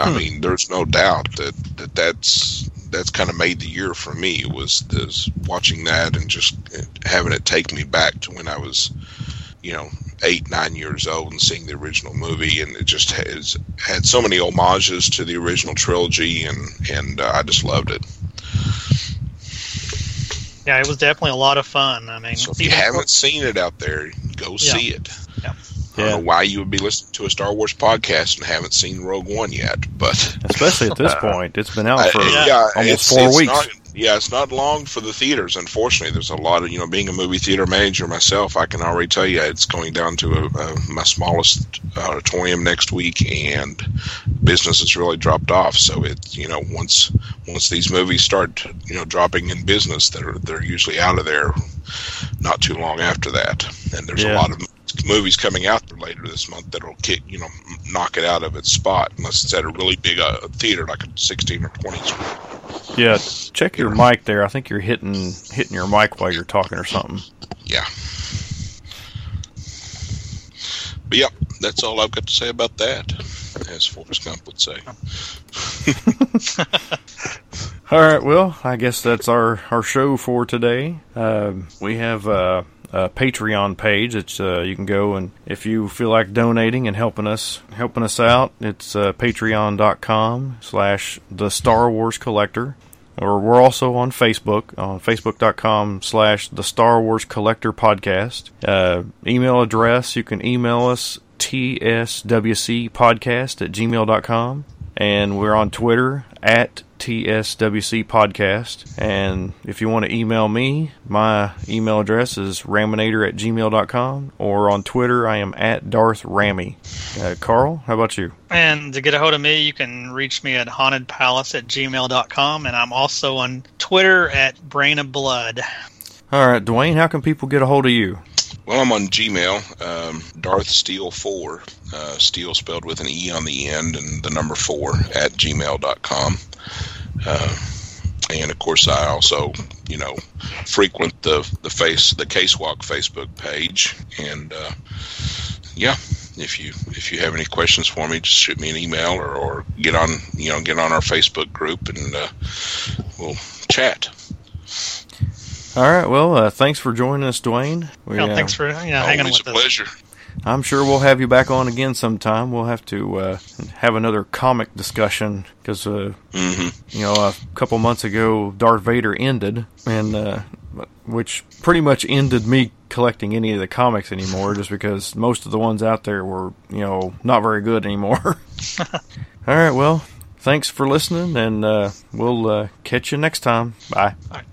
I mean there's no doubt that, that that's that's kind of made the year for me was this watching that and just having it take me back to when i was you know eight nine years old and seeing the original movie and it just has had so many homages to the original trilogy and and uh, i just loved it yeah, it was definitely a lot of fun. I mean, So if you haven't seen it out there, go see it. Yeah. I don't know why you would be listening to a Star Wars podcast and haven't seen Rogue One yet, but Especially at this point, it's been out for yeah, almost it's- four it's weeks. not- yeah, it's not long for the theaters. Unfortunately, there's a lot of you know. Being a movie theater manager myself, I can already tell you it's going down to a, a, my smallest auditorium next week, and business has really dropped off. So it's you know once once these movies start you know dropping in business, they're they're usually out of there not too long after that. And there's Yeah. a lot of movies coming out there later this month that'll kick you know knock it out of its spot unless it's at a really big uh, theater like a 16 or 20 screen. Yeah, check your mic there. I think you're hitting hitting your mic while you're talking or something. Yeah. But yep, that's all I've got to say about that, as Forrest Gump would say. All right, well, I guess that's our, our show for today. Um, we have a, a Patreon page. It's uh, you can go and if you feel like donating and helping us helping us out, it's uh, patreon.com slash the Star Wars Collector. Or we're also on Facebook on facebook.com slash the Star Wars Collector Podcast. Uh, email address you can email us tswcpodcast at gmail.com and we're on Twitter at TSWC Podcast. And if you want to email me, my email address is raminator at gmail.com, or on Twitter, I am at Darth Rammy. Uh, Carl, how about you? And to get a hold of me, you can reach me at hauntedpalace at gmail.com. And I'm also on Twitter at Brain of Blood. All right, Dwayne, how can people get a hold of you? Well, I'm on Gmail, um, Darth Steele 4, uh, spelled with an E on the end and the number 4 at gmail.com. Uh, and of course, I also, you know, frequent the the face the Case Walk Facebook page, and uh, yeah, if you if you have any questions for me, just shoot me an email or, or get on you know get on our Facebook group and uh, we'll chat. All right, well, uh, thanks for joining us, Dwayne. We, Well, uh, thanks for you know, hanging Always a pleasure. I'm sure we'll have you back on again sometime. We'll have to uh, have another comic discussion because, uh, hmm you know, a couple months ago, Darth Vader ended, and uh, which pretty much ended me collecting any of the comics anymore, just because most of the ones out there were, you know, not very good anymore. All right, well, thanks for listening, and uh, we'll uh, catch you next time. Bye. All right.